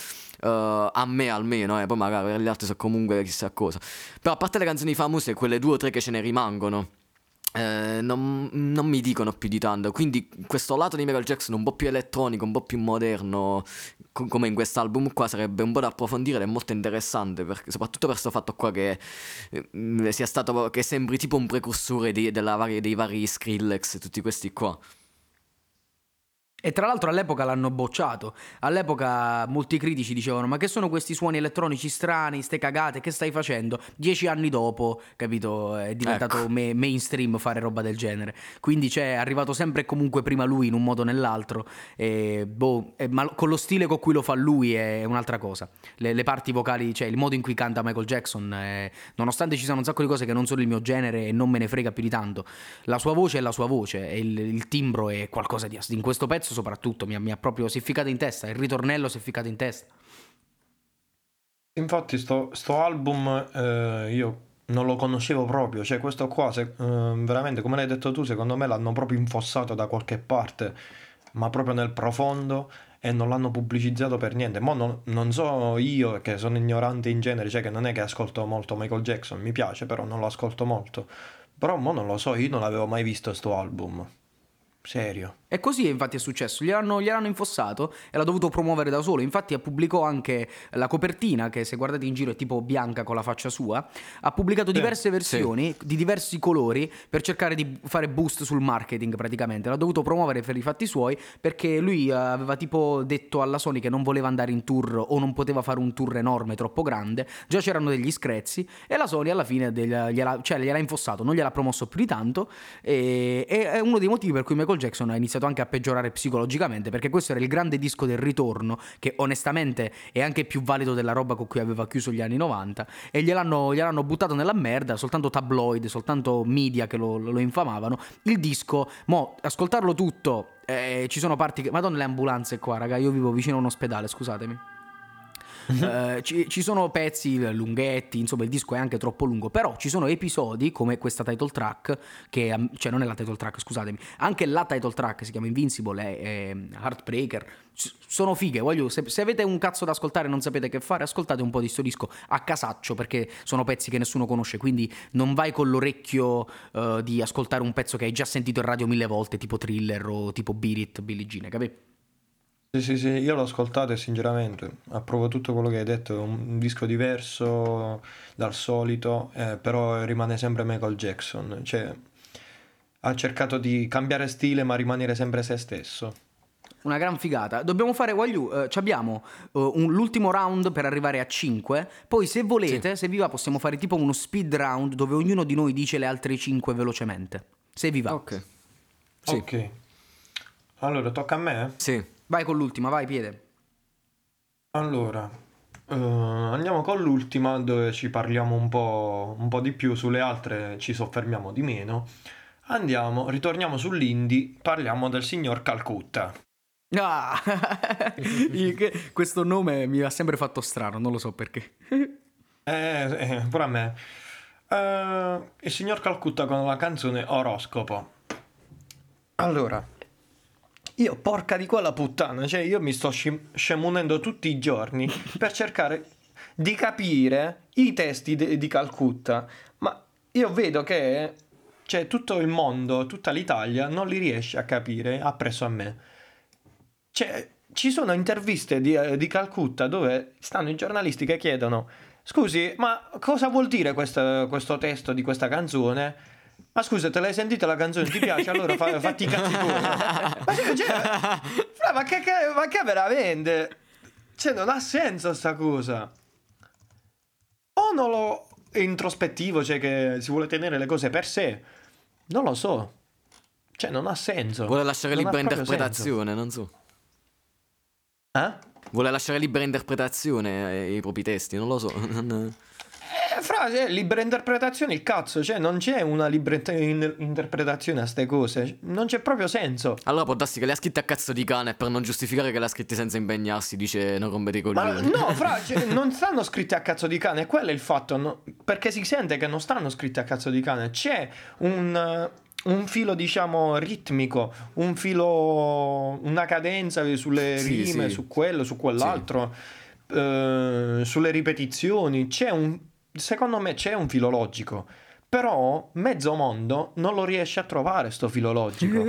uh, a me almeno, eh, poi magari per gli altri so comunque chissà cosa. Però a parte le canzoni famose, quelle due o tre che ce ne rimangono. Eh, non, non, mi dicono più di tanto. Quindi questo lato di Michael Jackson un po' più elettronico, un po' più moderno, co- come in quest'album qua, sarebbe un po' da approfondire ed è molto interessante, perché, soprattutto per questo fatto qua che eh, sia stato, che sembri tipo un precursore di, vari, dei vari Skrillex e tutti questi qua. E tra l'altro all'epoca l'hanno bocciato. All'epoca molti critici dicevano: Ma che sono questi suoni elettronici strani, ste cagate, che stai facendo? Dieci anni dopo, capito, è diventato ecco. me- mainstream fare roba del genere. Quindi c'è arrivato sempre e comunque prima lui in un modo o nell'altro. E, boh, e, ma con lo stile con cui lo fa lui è un'altra cosa. Le, le parti vocali, cioè il modo in cui canta Michael Jackson, è, nonostante ci siano un sacco di cose che non sono il mio genere e non me ne frega più di tanto, la sua voce è la sua voce, il, il timbro è qualcosa di. In questo pezzo soprattutto, mi ha, mi ha proprio, si è ficcato in testa, il ritornello si è ficcato in testa. Infatti sto, sto album eh, io non lo conoscevo proprio, cioè questo qua, se- eh, veramente come l'hai detto tu, secondo me l'hanno proprio infossato da qualche parte, ma proprio nel profondo e non l'hanno pubblicizzato per niente. Ma non, non so io che sono ignorante in genere, cioè che non è che ascolto molto Michael Jackson, mi piace, però non lo ascolto molto. Però mo non lo so, io non l'avevo mai visto sto album. Serio. E così infatti è successo, gliel'hanno, gliel'hanno infossato e l'ha dovuto promuovere da solo, infatti pubblicò anche la copertina che se guardate in giro è tipo bianca con la faccia sua, ha pubblicato diverse versioni di diversi colori per cercare di fare boost sul marketing praticamente, l'ha dovuto promuovere per i fatti suoi perché lui eh, aveva tipo detto alla Sony che non voleva andare in tour o non poteva fare un tour enorme, troppo grande, già c'erano degli screzzi e la Sony alla fine del- gliela, cioè, gliel'ha infossato, non gliel'ha promosso più di tanto. E, e è uno dei motivi per cui Michael Jackson ha iniziato anche a peggiorare psicologicamente perché questo era il grande disco del ritorno che onestamente è anche più valido della roba con cui aveva chiuso gli anni 90 e gliel'hanno, gliel'hanno buttato nella merda soltanto tabloid soltanto media che lo, lo infamavano. Il disco mo ascoltarlo tutto eh, ci sono parti che madonna le ambulanze qua raga io vivo vicino a un ospedale scusatemi eh, ci, ci sono pezzi lunghetti, insomma il disco è anche troppo lungo, però ci sono episodi come questa title track, che cioè non è la title track, scusatemi, anche la title track si chiama Invincible, è, è Heartbreaker, c- sono fighe, voglio, se, se avete un cazzo da ascoltare e non sapete che fare, ascoltate un po' di sto disco a casaccio perché sono pezzi che nessuno conosce, quindi non vai con l'orecchio eh, di ascoltare un pezzo che hai già sentito in radio mille volte, tipo Thriller o tipo Beat It, Billie Jean, capi? Sì, sì, sì, io l'ho ascoltato e sinceramente approvo tutto quello che hai detto, è un disco diverso dal solito, eh, però rimane sempre Michael Jackson, cioè ha cercato di cambiare stile ma rimanere sempre se stesso. Una gran figata. Dobbiamo fare, Wagyu, eh, ci abbiamo eh, un- l'ultimo round per arrivare a 5. Poi, se volete, se vi va, possiamo fare tipo uno speed round dove ognuno di noi dice le altre 5 velocemente. Se vi va. Ok. Sì. Ok, allora tocca a me? Sì. Vai con l'ultima, vai, piede. Allora, eh, andiamo con l'ultima dove ci parliamo un po', un po' di più, sulle altre ci soffermiamo di meno. Andiamo, ritorniamo sull'indie, parliamo del signor Calcutta. Ah! (laughs) Questo nome mi ha sempre fatto strano, non lo so perché. (laughs) Eh, eh, pure a me. Eh, il signor Calcutta con la canzone Oroscopo. Allora, io porca di quella puttana, cioè io mi sto scim- scemunendo tutti i giorni per cercare di capire i testi de- di Calcutta, ma io vedo che cioè, tutto il mondo, tutta l'Italia non li riesce a capire appresso a me. Cioè, ci sono interviste di, eh, di Calcutta dove stanno i giornalisti che chiedono: Scusi, ma cosa vuol dire questo, questo testo di questa canzone? Ma scusa, te l'hai sentita la canzone? Ti piace? Allora fa- (laughs) fatti i cazzi tuoi. Ma, cioè, fra, ma che, ma che veramente? Cioè, non ha senso sta cosa. O non lo è introspettivo, cioè che si vuole tenere le cose per sé. Non lo so. Cioè, non ha senso. Vuole lasciare Non libera interpretazione, non so. Eh? Vuole lasciare libera interpretazione ai propri testi, non lo so. (laughs) Eh, fra, cioè, libera interpretazione, il cazzo, cioè non c'è una libera inter- in- interpretazione a ste cose, non c'è proprio senso. Allora può darsi che le ha scritte a cazzo di cane per non giustificare che le ha scritte senza impegnarsi, dice non rompete i coglioni. no, fra, (laughs) cioè, non stanno scritti a cazzo di cane, quello è il fatto, no? perché si sente che non stanno scritti a cazzo di cane, c'è un, un filo, diciamo, ritmico, un filo, una cadenza sulle Sì, rime, sì. su quello, su quell'altro, eh, sulle ripetizioni, c'è un, secondo me c'è un filo logico. Però mezzo mondo non lo riesce a trovare sto filo logico.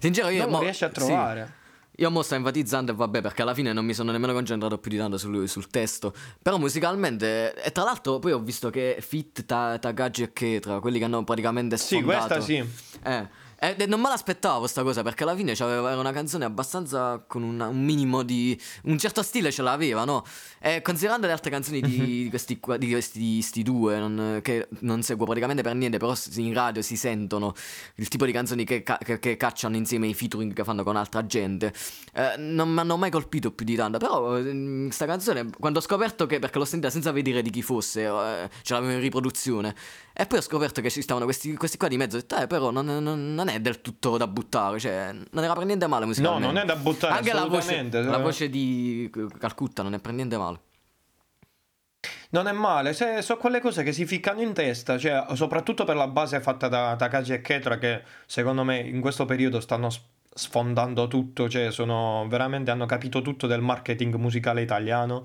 Sincero, (laughs) io non mo- lo riesce a sì. trovare. Io mo sto enfatizzando e vabbè perché alla fine non mi sono nemmeno concentrato più di tanto sul, sul testo Però musicalmente E tra l'altro poi ho visto che Fit, Ta- Takagi e Ketra Quelli che hanno praticamente Sì, sfondato questa sì. Eh e e non me l'aspettavo sta cosa perché alla fine c'aveva era una canzone abbastanza con una- un minimo di un certo stile ce l'aveva, no? E considerando le altre canzoni di, di questi, di questi, di sti due non- che non seguo praticamente per niente, però in radio si sentono il tipo di canzoni che, ca- che- che cacciano insieme i featuring che fanno con altra gente. Eh, non mi hanno mai colpito più di tanto, però eh, sta canzone quando ho scoperto che perché l'ho sentita senza vedere di chi fosse, eh, ce l'avevo in riproduzione e poi ho scoperto che ci stavano questi, questi qua di mezzo. Ho detto, eh, però non, non- non è del tutto da buttare. Cioè, non era per niente male musicalmente. No, non è da buttare, Anche la voce, la voce di Calcutta non è per niente male. Non è male, se, sono quelle cose che si ficcano in testa, cioè, soprattutto per la base fatta da Takagi e Ketra, che secondo me in questo periodo stanno sfondando tutto, cioè sono veramente hanno capito tutto del marketing musicale italiano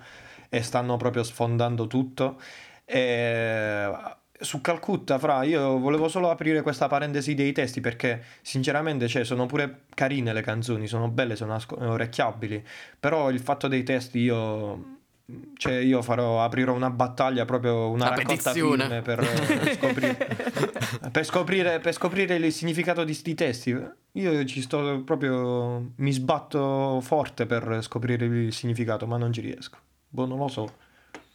e stanno proprio sfondando tutto. E su Calcutta, fra, io volevo solo aprire questa parentesi dei testi perché sinceramente cioè, sono pure carine le canzoni, sono belle, sono asco- orecchiabili, però il fatto dei testi io... Cioè io farò, aprirò una battaglia, proprio una Una raccolta firme per, eh, scoprire, (laughs) per, scoprire, per scoprire il significato di sti testi. Io ci sto proprio, mi sbatto forte per scoprire il significato, ma non ci riesco. Boh, non lo so.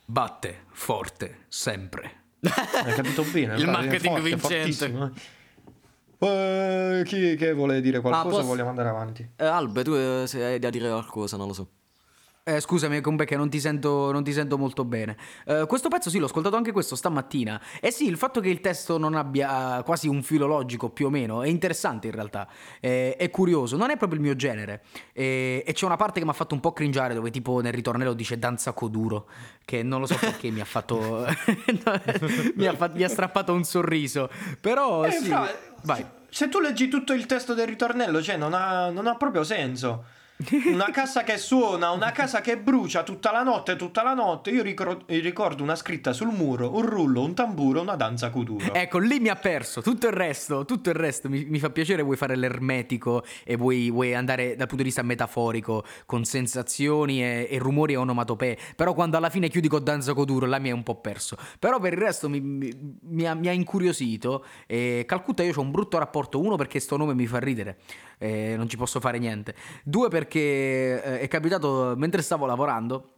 Batte forte, sempre. Hai capito bene? Il marketing forte, vincente. Eh, chi che vuole dire qualcosa? Ah, posso- Vogliamo andare avanti. Eh, Albe, tu eh, se hai da dire qualcosa, non lo so. Eh, scusami, Combe, non ti sento, non ti sento molto bene. Eh, questo pezzo sì, l'ho ascoltato anche questo stamattina. E sì, il fatto che il testo non abbia quasi un filo logico, più o meno, è interessante in realtà. Eh, è curioso, non è proprio il mio genere. Eh, e c'è una parte che mi ha fatto un po' cringiare, dove tipo nel ritornello dice danza coduro, che non lo so perché mi ha fatto... (laughs) mi, ha fatto- mi ha strappato un sorriso. Però Eh, sì... fra, Vai. Se tu leggi tutto il testo del ritornello, cioè non ha, non ha proprio senso. Una casa che suona, una casa che brucia tutta la notte, tutta la notte. Io ricor- ricordo una scritta sul muro, un rullo, un tamburo, una danza kuduro. Ecco, lì mi ha perso. Tutto il resto, tutto il resto mi, mi fa piacere. Vuoi fare l'ermetico e vuoi, vuoi andare dal punto di vista metaforico con sensazioni e, e rumori e onomatopee. Però quando alla fine chiudi con Danza Coduro, là mi è un po' perso. Però per il resto mi- mi ha, mi ha incuriosito. E Calcutta, io ho un brutto rapporto. Uno, perché sto nome mi fa ridere. E non ci posso fare niente. Due, perché eh, è capitato mentre stavo lavorando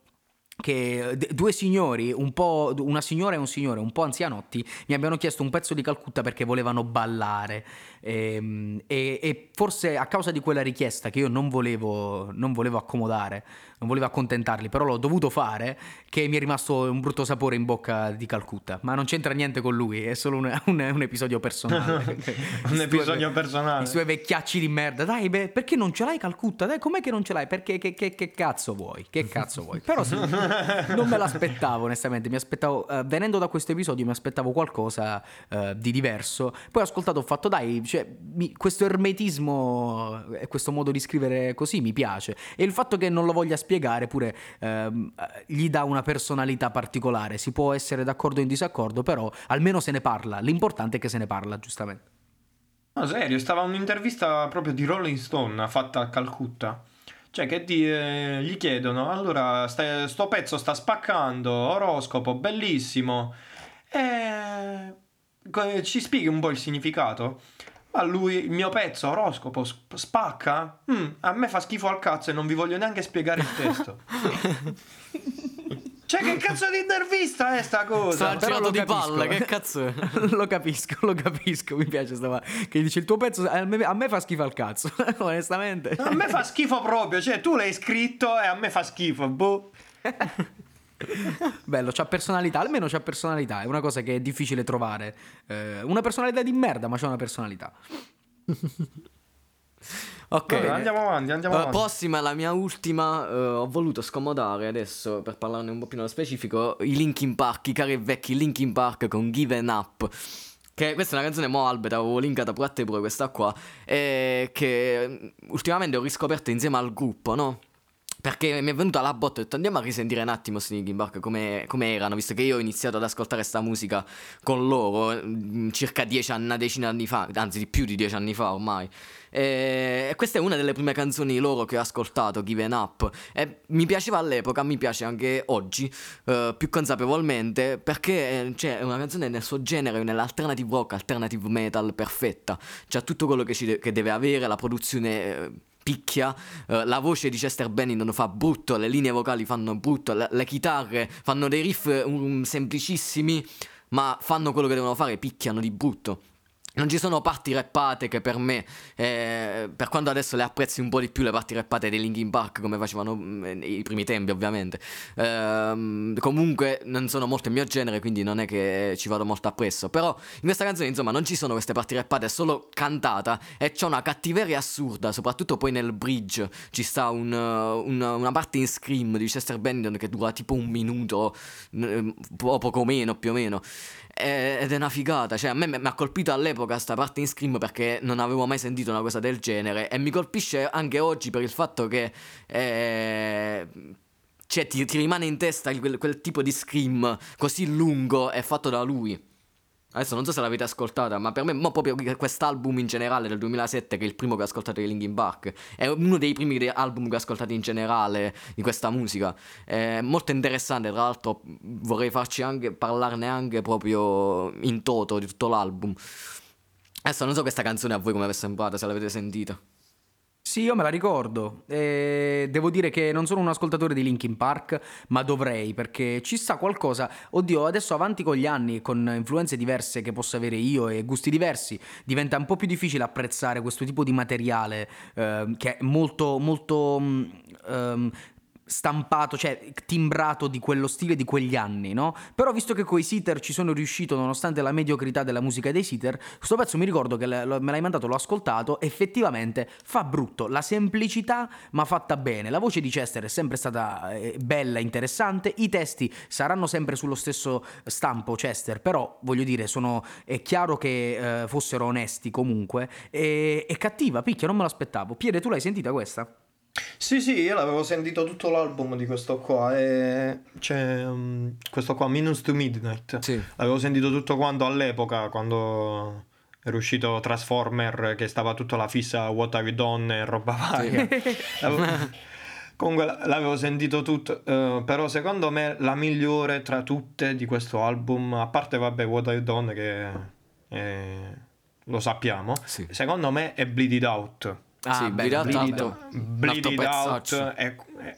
che due signori, un una signora e un signore un po' anzianotti, mi abbiano chiesto un pezzo di Calcutta perché volevano ballare. Ehm, E, e forse a causa di quella richiesta che io non volevo, non volevo accomodare, non volevo accontentarli, però l'ho dovuto fare, che mi è rimasto un brutto sapore in bocca di Calcutta. Ma non c'entra niente con lui, è solo un, un- un episodio personale. (laughs) Un episodio personale. I suoi vecchiacci di merda. Dai, beh, perché non ce l'hai Calcutta? Dai, com'è che non ce l'hai? Perché che, che- che cazzo vuoi? Che cazzo vuoi? Però sì, (laughs) non me l'aspettavo, onestamente. Mi aspettavo, eh, venendo da questo episodio, mi aspettavo qualcosa eh, di diverso. Poi ho ascoltato, ho fatto, dai, cioè, mi- questo ermetismo e questo modo di scrivere così mi piace. E il fatto che non lo voglia spiegare pure ehm, eh, gli dà una personalità particolare. Si può essere d'accordo o in disaccordo, però almeno se ne parla. L'importante è che se ne parla, giustamente. No, serio, stava un'intervista proprio di Rolling Stone fatta a Calcutta. Cioè, che di- eh, gli chiedono, allora, sta- sto pezzo sta spaccando, oroscopo, bellissimo. E... Ci spieghi un po' il significato? Ma lui, il mio pezzo, oroscopo, sp- spacca? Mm, a me fa schifo al cazzo e non vi voglio neanche spiegare il testo. (laughs) cioè, che cazzo di intervista è sta cosa? Sta girato di capisco. palle, che cazzo è? (laughs) lo capisco, lo capisco, mi piace sta che dice il tuo pezzo a me, a me fa schifo al cazzo, (laughs) onestamente. A me fa schifo proprio, cioè tu l'hai scritto e a me fa schifo, boh. (laughs) Bello, c'ha personalità, almeno c'ha personalità, è una cosa che è difficile trovare. Eh, una personalità di merda, ma c'ha una personalità. (laughs) Ok. Vabbè, andiamo avanti, andiamo Eh, avanti. prossima, la mia ultima, eh, ho voluto scomodare adesso per parlarne un po' più nello specifico, i Linkin Park, i cari e vecchi Linkin Park con Given Up. Che questa è una canzone mo Albert, avevo linkata pure a te pure questa qua, e che mm, ultimamente ho riscoperto insieme al gruppo, no? Perché mi è venuta la botta ho detto andiamo a risentire un attimo Linkin Park come, come erano, visto che io ho iniziato ad ascoltare sta musica con loro mm, circa dieci anni, una decina di anni fa, anzi di più di dieci anni fa ormai. E questa è una delle prime canzoni loro che ho ascoltato, Given Up. E mi piaceva all'epoca, mi piace anche oggi, eh, più consapevolmente, perché eh, cioè, è una canzone nel suo genere, nell'alternative rock, alternative metal perfetta. C'ha tutto quello che, de- che deve avere, la produzione... eh, picchia, eh, la voce di Chester Bennington fa brutto, le linee vocali fanno brutto, le, le chitarre fanno dei riff um, semplicissimi, ma fanno quello che devono fare, picchiano di brutto. Non ci sono parti rappate che per me, eh, per quando adesso le apprezzi un po' di più le parti rappate dei Linkin Park come facevano mm, primi tempi ovviamente, eh, comunque non sono molto il mio genere quindi non è che ci vado molto appresso, però in questa canzone insomma non ci sono queste parti rappate, è solo cantata e c'è una cattiveria assurda, soprattutto poi nel bridge. Ci sta un, un, una parte in scream di Chester Bennington che dura tipo un minuto o poco meno più o meno ed è una figata, cioè a me mi ha colpito all'epoca sta parte in Scream perché non avevo mai sentito una cosa del genere e mi colpisce anche oggi per il fatto che eh, cioè, ti, ti, rimane in testa quel, quel tipo di Scream così lungo e fatto da lui. Adesso non so se l'avete ascoltata, ma per me mo proprio quest'album in generale del 2007, che è il primo che ho ascoltato di Linkin Park, è uno dei primi album che ho ascoltato in generale di questa musica. È molto interessante, tra l'altro vorrei farci anche parlarne anche proprio in toto di tutto l'album. Adesso non so questa canzone a voi come vi è sembrata, se l'avete sentita. Sì, io me la ricordo. E devo dire che non sono un ascoltatore di Linkin Park, ma dovrei perché ci sta qualcosa. Oddio, adesso avanti con gli anni, con influenze diverse che posso avere io e gusti diversi, diventa un po' più difficile apprezzare questo tipo di materiale eh, che è molto, molto. Um, stampato, cioè timbrato di quello stile di quegli anni, no? Però visto che coi Sitter ci sono riuscito nonostante la mediocrità della musica dei Sitter, questo pezzo mi ricordo che me l'hai mandato, l'ho ascoltato, effettivamente fa brutto, la semplicità ma fatta bene, la voce di Chester è sempre stata eh, bella, interessante, i testi saranno sempre sullo stesso stampo Chester, però voglio dire, sono, è chiaro che eh, fossero onesti comunque, e, è cattiva, picchia, non me l'aspettavo. Piede, tu l'hai sentita questa? Sì, sì, io l'avevo sentito tutto l'album di questo qua e c'è um, questo qua, Minus to Midnight. Sì. L'avevo sentito tutto quando all'epoca, quando era uscito Transformer, che stava tutta la fissa What Have You Done e roba varia. (laughs) Sì. Comunque l'avevo sentito tutto, uh, però secondo me la migliore tra tutte di questo album, a parte vabbè What Have You Done che è, lo sappiamo, sì. secondo me è Bleed It Out. Ah, sì, Bleed Out, Bleed, Bleed Out è, è,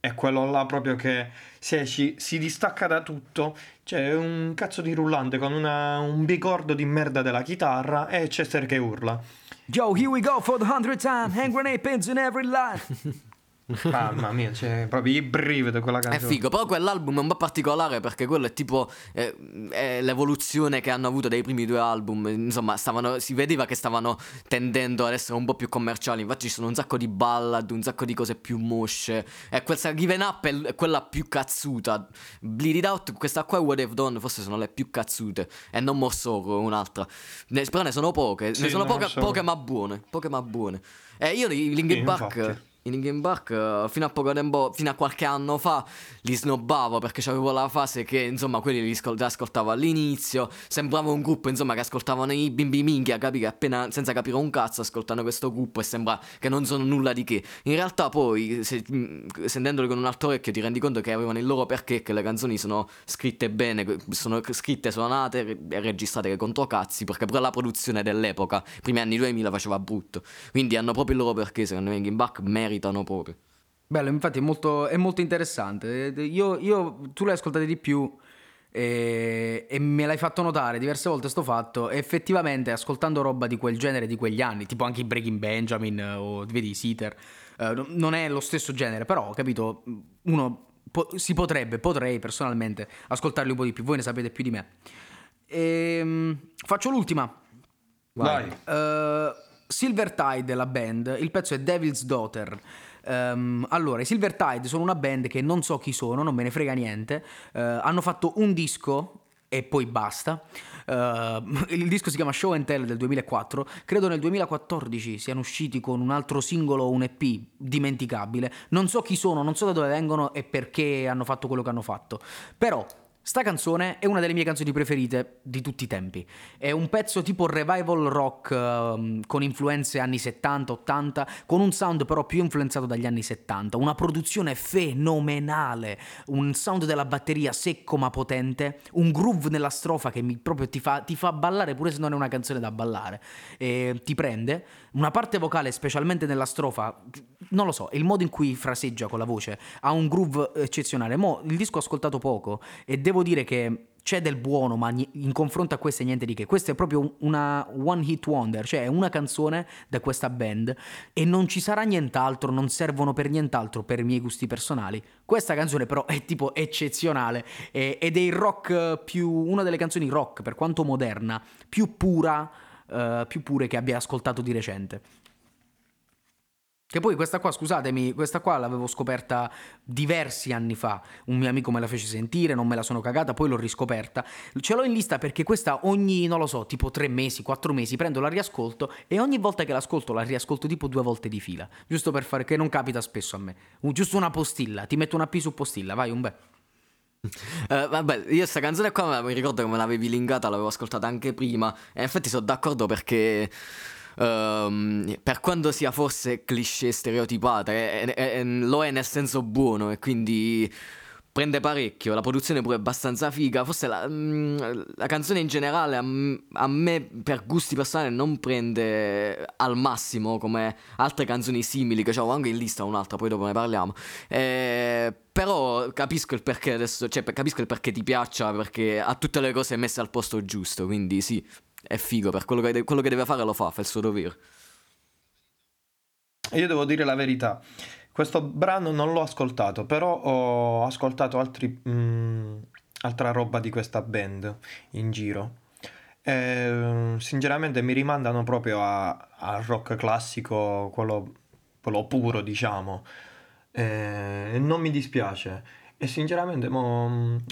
è, quello là proprio che si, si, si distacca da tutto. C'è un cazzo di rullante con una, un bicordo di merda della chitarra e Chester che urla. Yo, here we go for the hundredth time. Hand grenade pins in every line. (laughs) Mamma mia, c'è proprio i brividi quella canzone. È figo, però quell'album è un po' particolare perché quello è tipo eh, è l'evoluzione che hanno avuto dai primi due album. Insomma, stavano, si vedeva che stavano tendendo ad essere un po' più commerciali. Infatti, ci sono un sacco di ballad, un sacco di cose più mosce. E questa Given Up è quella più cazzuta. Bleed It Out, questa qua è What I've Done, forse sono le più cazzute. E non Morsoro, un'altra. Ne, però ne sono poche. Sì, ne sono poche, poche, ma buone. Poche ma buone. E io Linkin sì, Park. Infatti i Linkin Park uh, fino a poco tempo, fino a qualche anno fa li snobbavo perché avevo la fase che insomma quelli li ascoltavo all'inizio, sembrava un gruppo insomma che ascoltavano i bimbi minchia, capi che appena senza capire un cazzo ascoltano questo gruppo e sembra che non sono nulla di che. In realtà poi se, sentendoli con un altro orecchio ti rendi conto che avevano il loro perché che le canzoni sono scritte bene, sono scritte, suonate e registrate che contro cazzi perché pure la produzione dell'epoca, primi anni 2000 faceva brutto. Quindi hanno proprio il loro perché secondo me Linkin Park merita meritano proprio. Bello, infatti è molto, è molto interessante. Io, io, tu l'hai ascoltato di più e, e, me l'hai fatto notare diverse volte sto fatto. effettivamente, ascoltando roba di quel genere, di quegli anni, tipo anche i Breaking Benjamin o vedi Seater, eh, non è lo stesso genere, però, capito, uno po- si potrebbe, potrei personalmente ascoltarli un po' di più. Voi ne sapete più di me. E, ehm, faccio l'ultima. Vai. Uh, Silver Tide, la band, il pezzo è Devil's Daughter. Um, allora, i Silver Tide sono una band che non so chi sono, non me ne frega niente. Uh, hanno fatto un disco e poi basta. Uh, (laughs) il disco si chiama Show and Tell del 2004. Credo nel 2014 siano usciti con un altro singolo, un EP dimenticabile. Non so chi sono, non so da dove vengono e perché hanno fatto quello che hanno fatto. Però Sta canzone è una delle mie canzoni preferite di tutti i tempi. È un pezzo tipo revival rock um, con influenze anni 70-80, con un sound però più influenzato dagli anni 70. Una produzione fenomenale, un sound della batteria secco ma potente, un groove nella strofa che mi, proprio ti fa, ti fa, ballare pure se non è una canzone da ballare. E ti prende. Una parte vocale, specialmente nella strofa, non lo so, il modo in cui fraseggia con la voce ha un groove eccezionale. Mo il disco ho ascoltato poco e devo dire che c'è del buono, ma in confronto a queste niente di che. Questa è proprio una one hit wonder, cioè è una canzone da questa band e non ci sarà nient'altro, non servono per nient'altro per i miei gusti personali. Questa canzone però è tipo eccezionale è- ed è il rock più una delle canzoni rock, per quanto moderna, più pura, eh, più pure che abbia ascoltato di recente. Che poi questa qua, scusatemi, questa qua l'avevo scoperta diversi anni fa. Un mio amico me la fece sentire, non me la sono cagata, poi l'ho riscoperta. Ce l'ho in lista perché questa ogni, non lo so, tipo tre mesi, quattro mesi, prendo, la riascolto e ogni volta che l'ascolto la riascolto tipo due volte di fila. Giusto per fare, che non capita spesso a me. Giusto una postilla, ti metto una P su postilla, vai un bel. Eh, vabbè, io sta canzone qua mi ricordo che me l'avevi linkata, l'avevo ascoltata anche prima. E infatti sono d'accordo perché. ehm, per quanto sia forse cliché stereotipata, è- è- è- lo è nel senso buono e quindi prende parecchio. La produzione pure è abbastanza figa. Forse la, mm, la canzone in generale a, a me, per gusti personali, non prende al massimo come altre canzoni simili. Che avevo anche in lista un'altra, poi dopo ne parliamo. Eh, però capisco il perché adesso, cioè capisco il perché ti piaccia, perché ha tutte le cose messe al posto giusto, quindi sì, è figo, per quello che, quello che deve fare lo fa, fa il suo dovere. Io devo dire la verità, questo brano non l'ho ascoltato, però ho ascoltato altri, mm, altra roba di questa band in giro. E, sinceramente mi rimandano proprio al rock classico, quello, quello puro, diciamo. E non mi dispiace. E sinceramente, mo,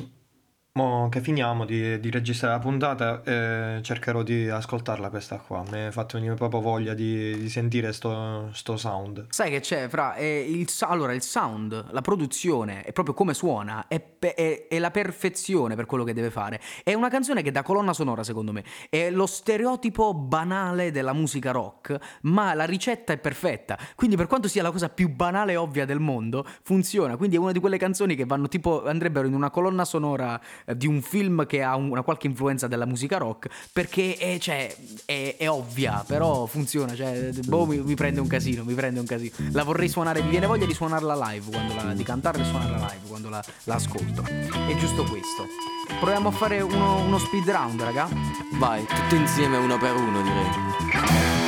mo che finiamo di, di registrare la puntata, eh, cercherò di ascoltarla questa qua. Mi ha fatto venire proprio voglia di, di sentire sto, sto sound. Sai che c'è, Fra? È il, allora, il sound, la produzione, è proprio come suona, è, è- è la perfezione per quello che deve fare. È una canzone che da colonna sonora, secondo me, è lo stereotipo banale della musica rock, ma la ricetta è perfetta. Quindi, per quanto sia la cosa più banale e ovvia del mondo, funziona. Quindi è una di quelle canzoni che vanno tipo, andrebbero in una colonna sonora eh, di un film che ha un- una qualche influenza della musica rock, perché è, cioè, è, è ovvia, però funziona. Cioè, boh, mi, mi prende un casino, mi prende un casino. La vorrei suonare, mi viene voglia di suonarla live, quando la- di cantarla e suonarla live quando la, la ascolto. È giusto questo. Proviamo a fare uno, uno speed round, raga. Vai, tutto insieme uno per uno direi.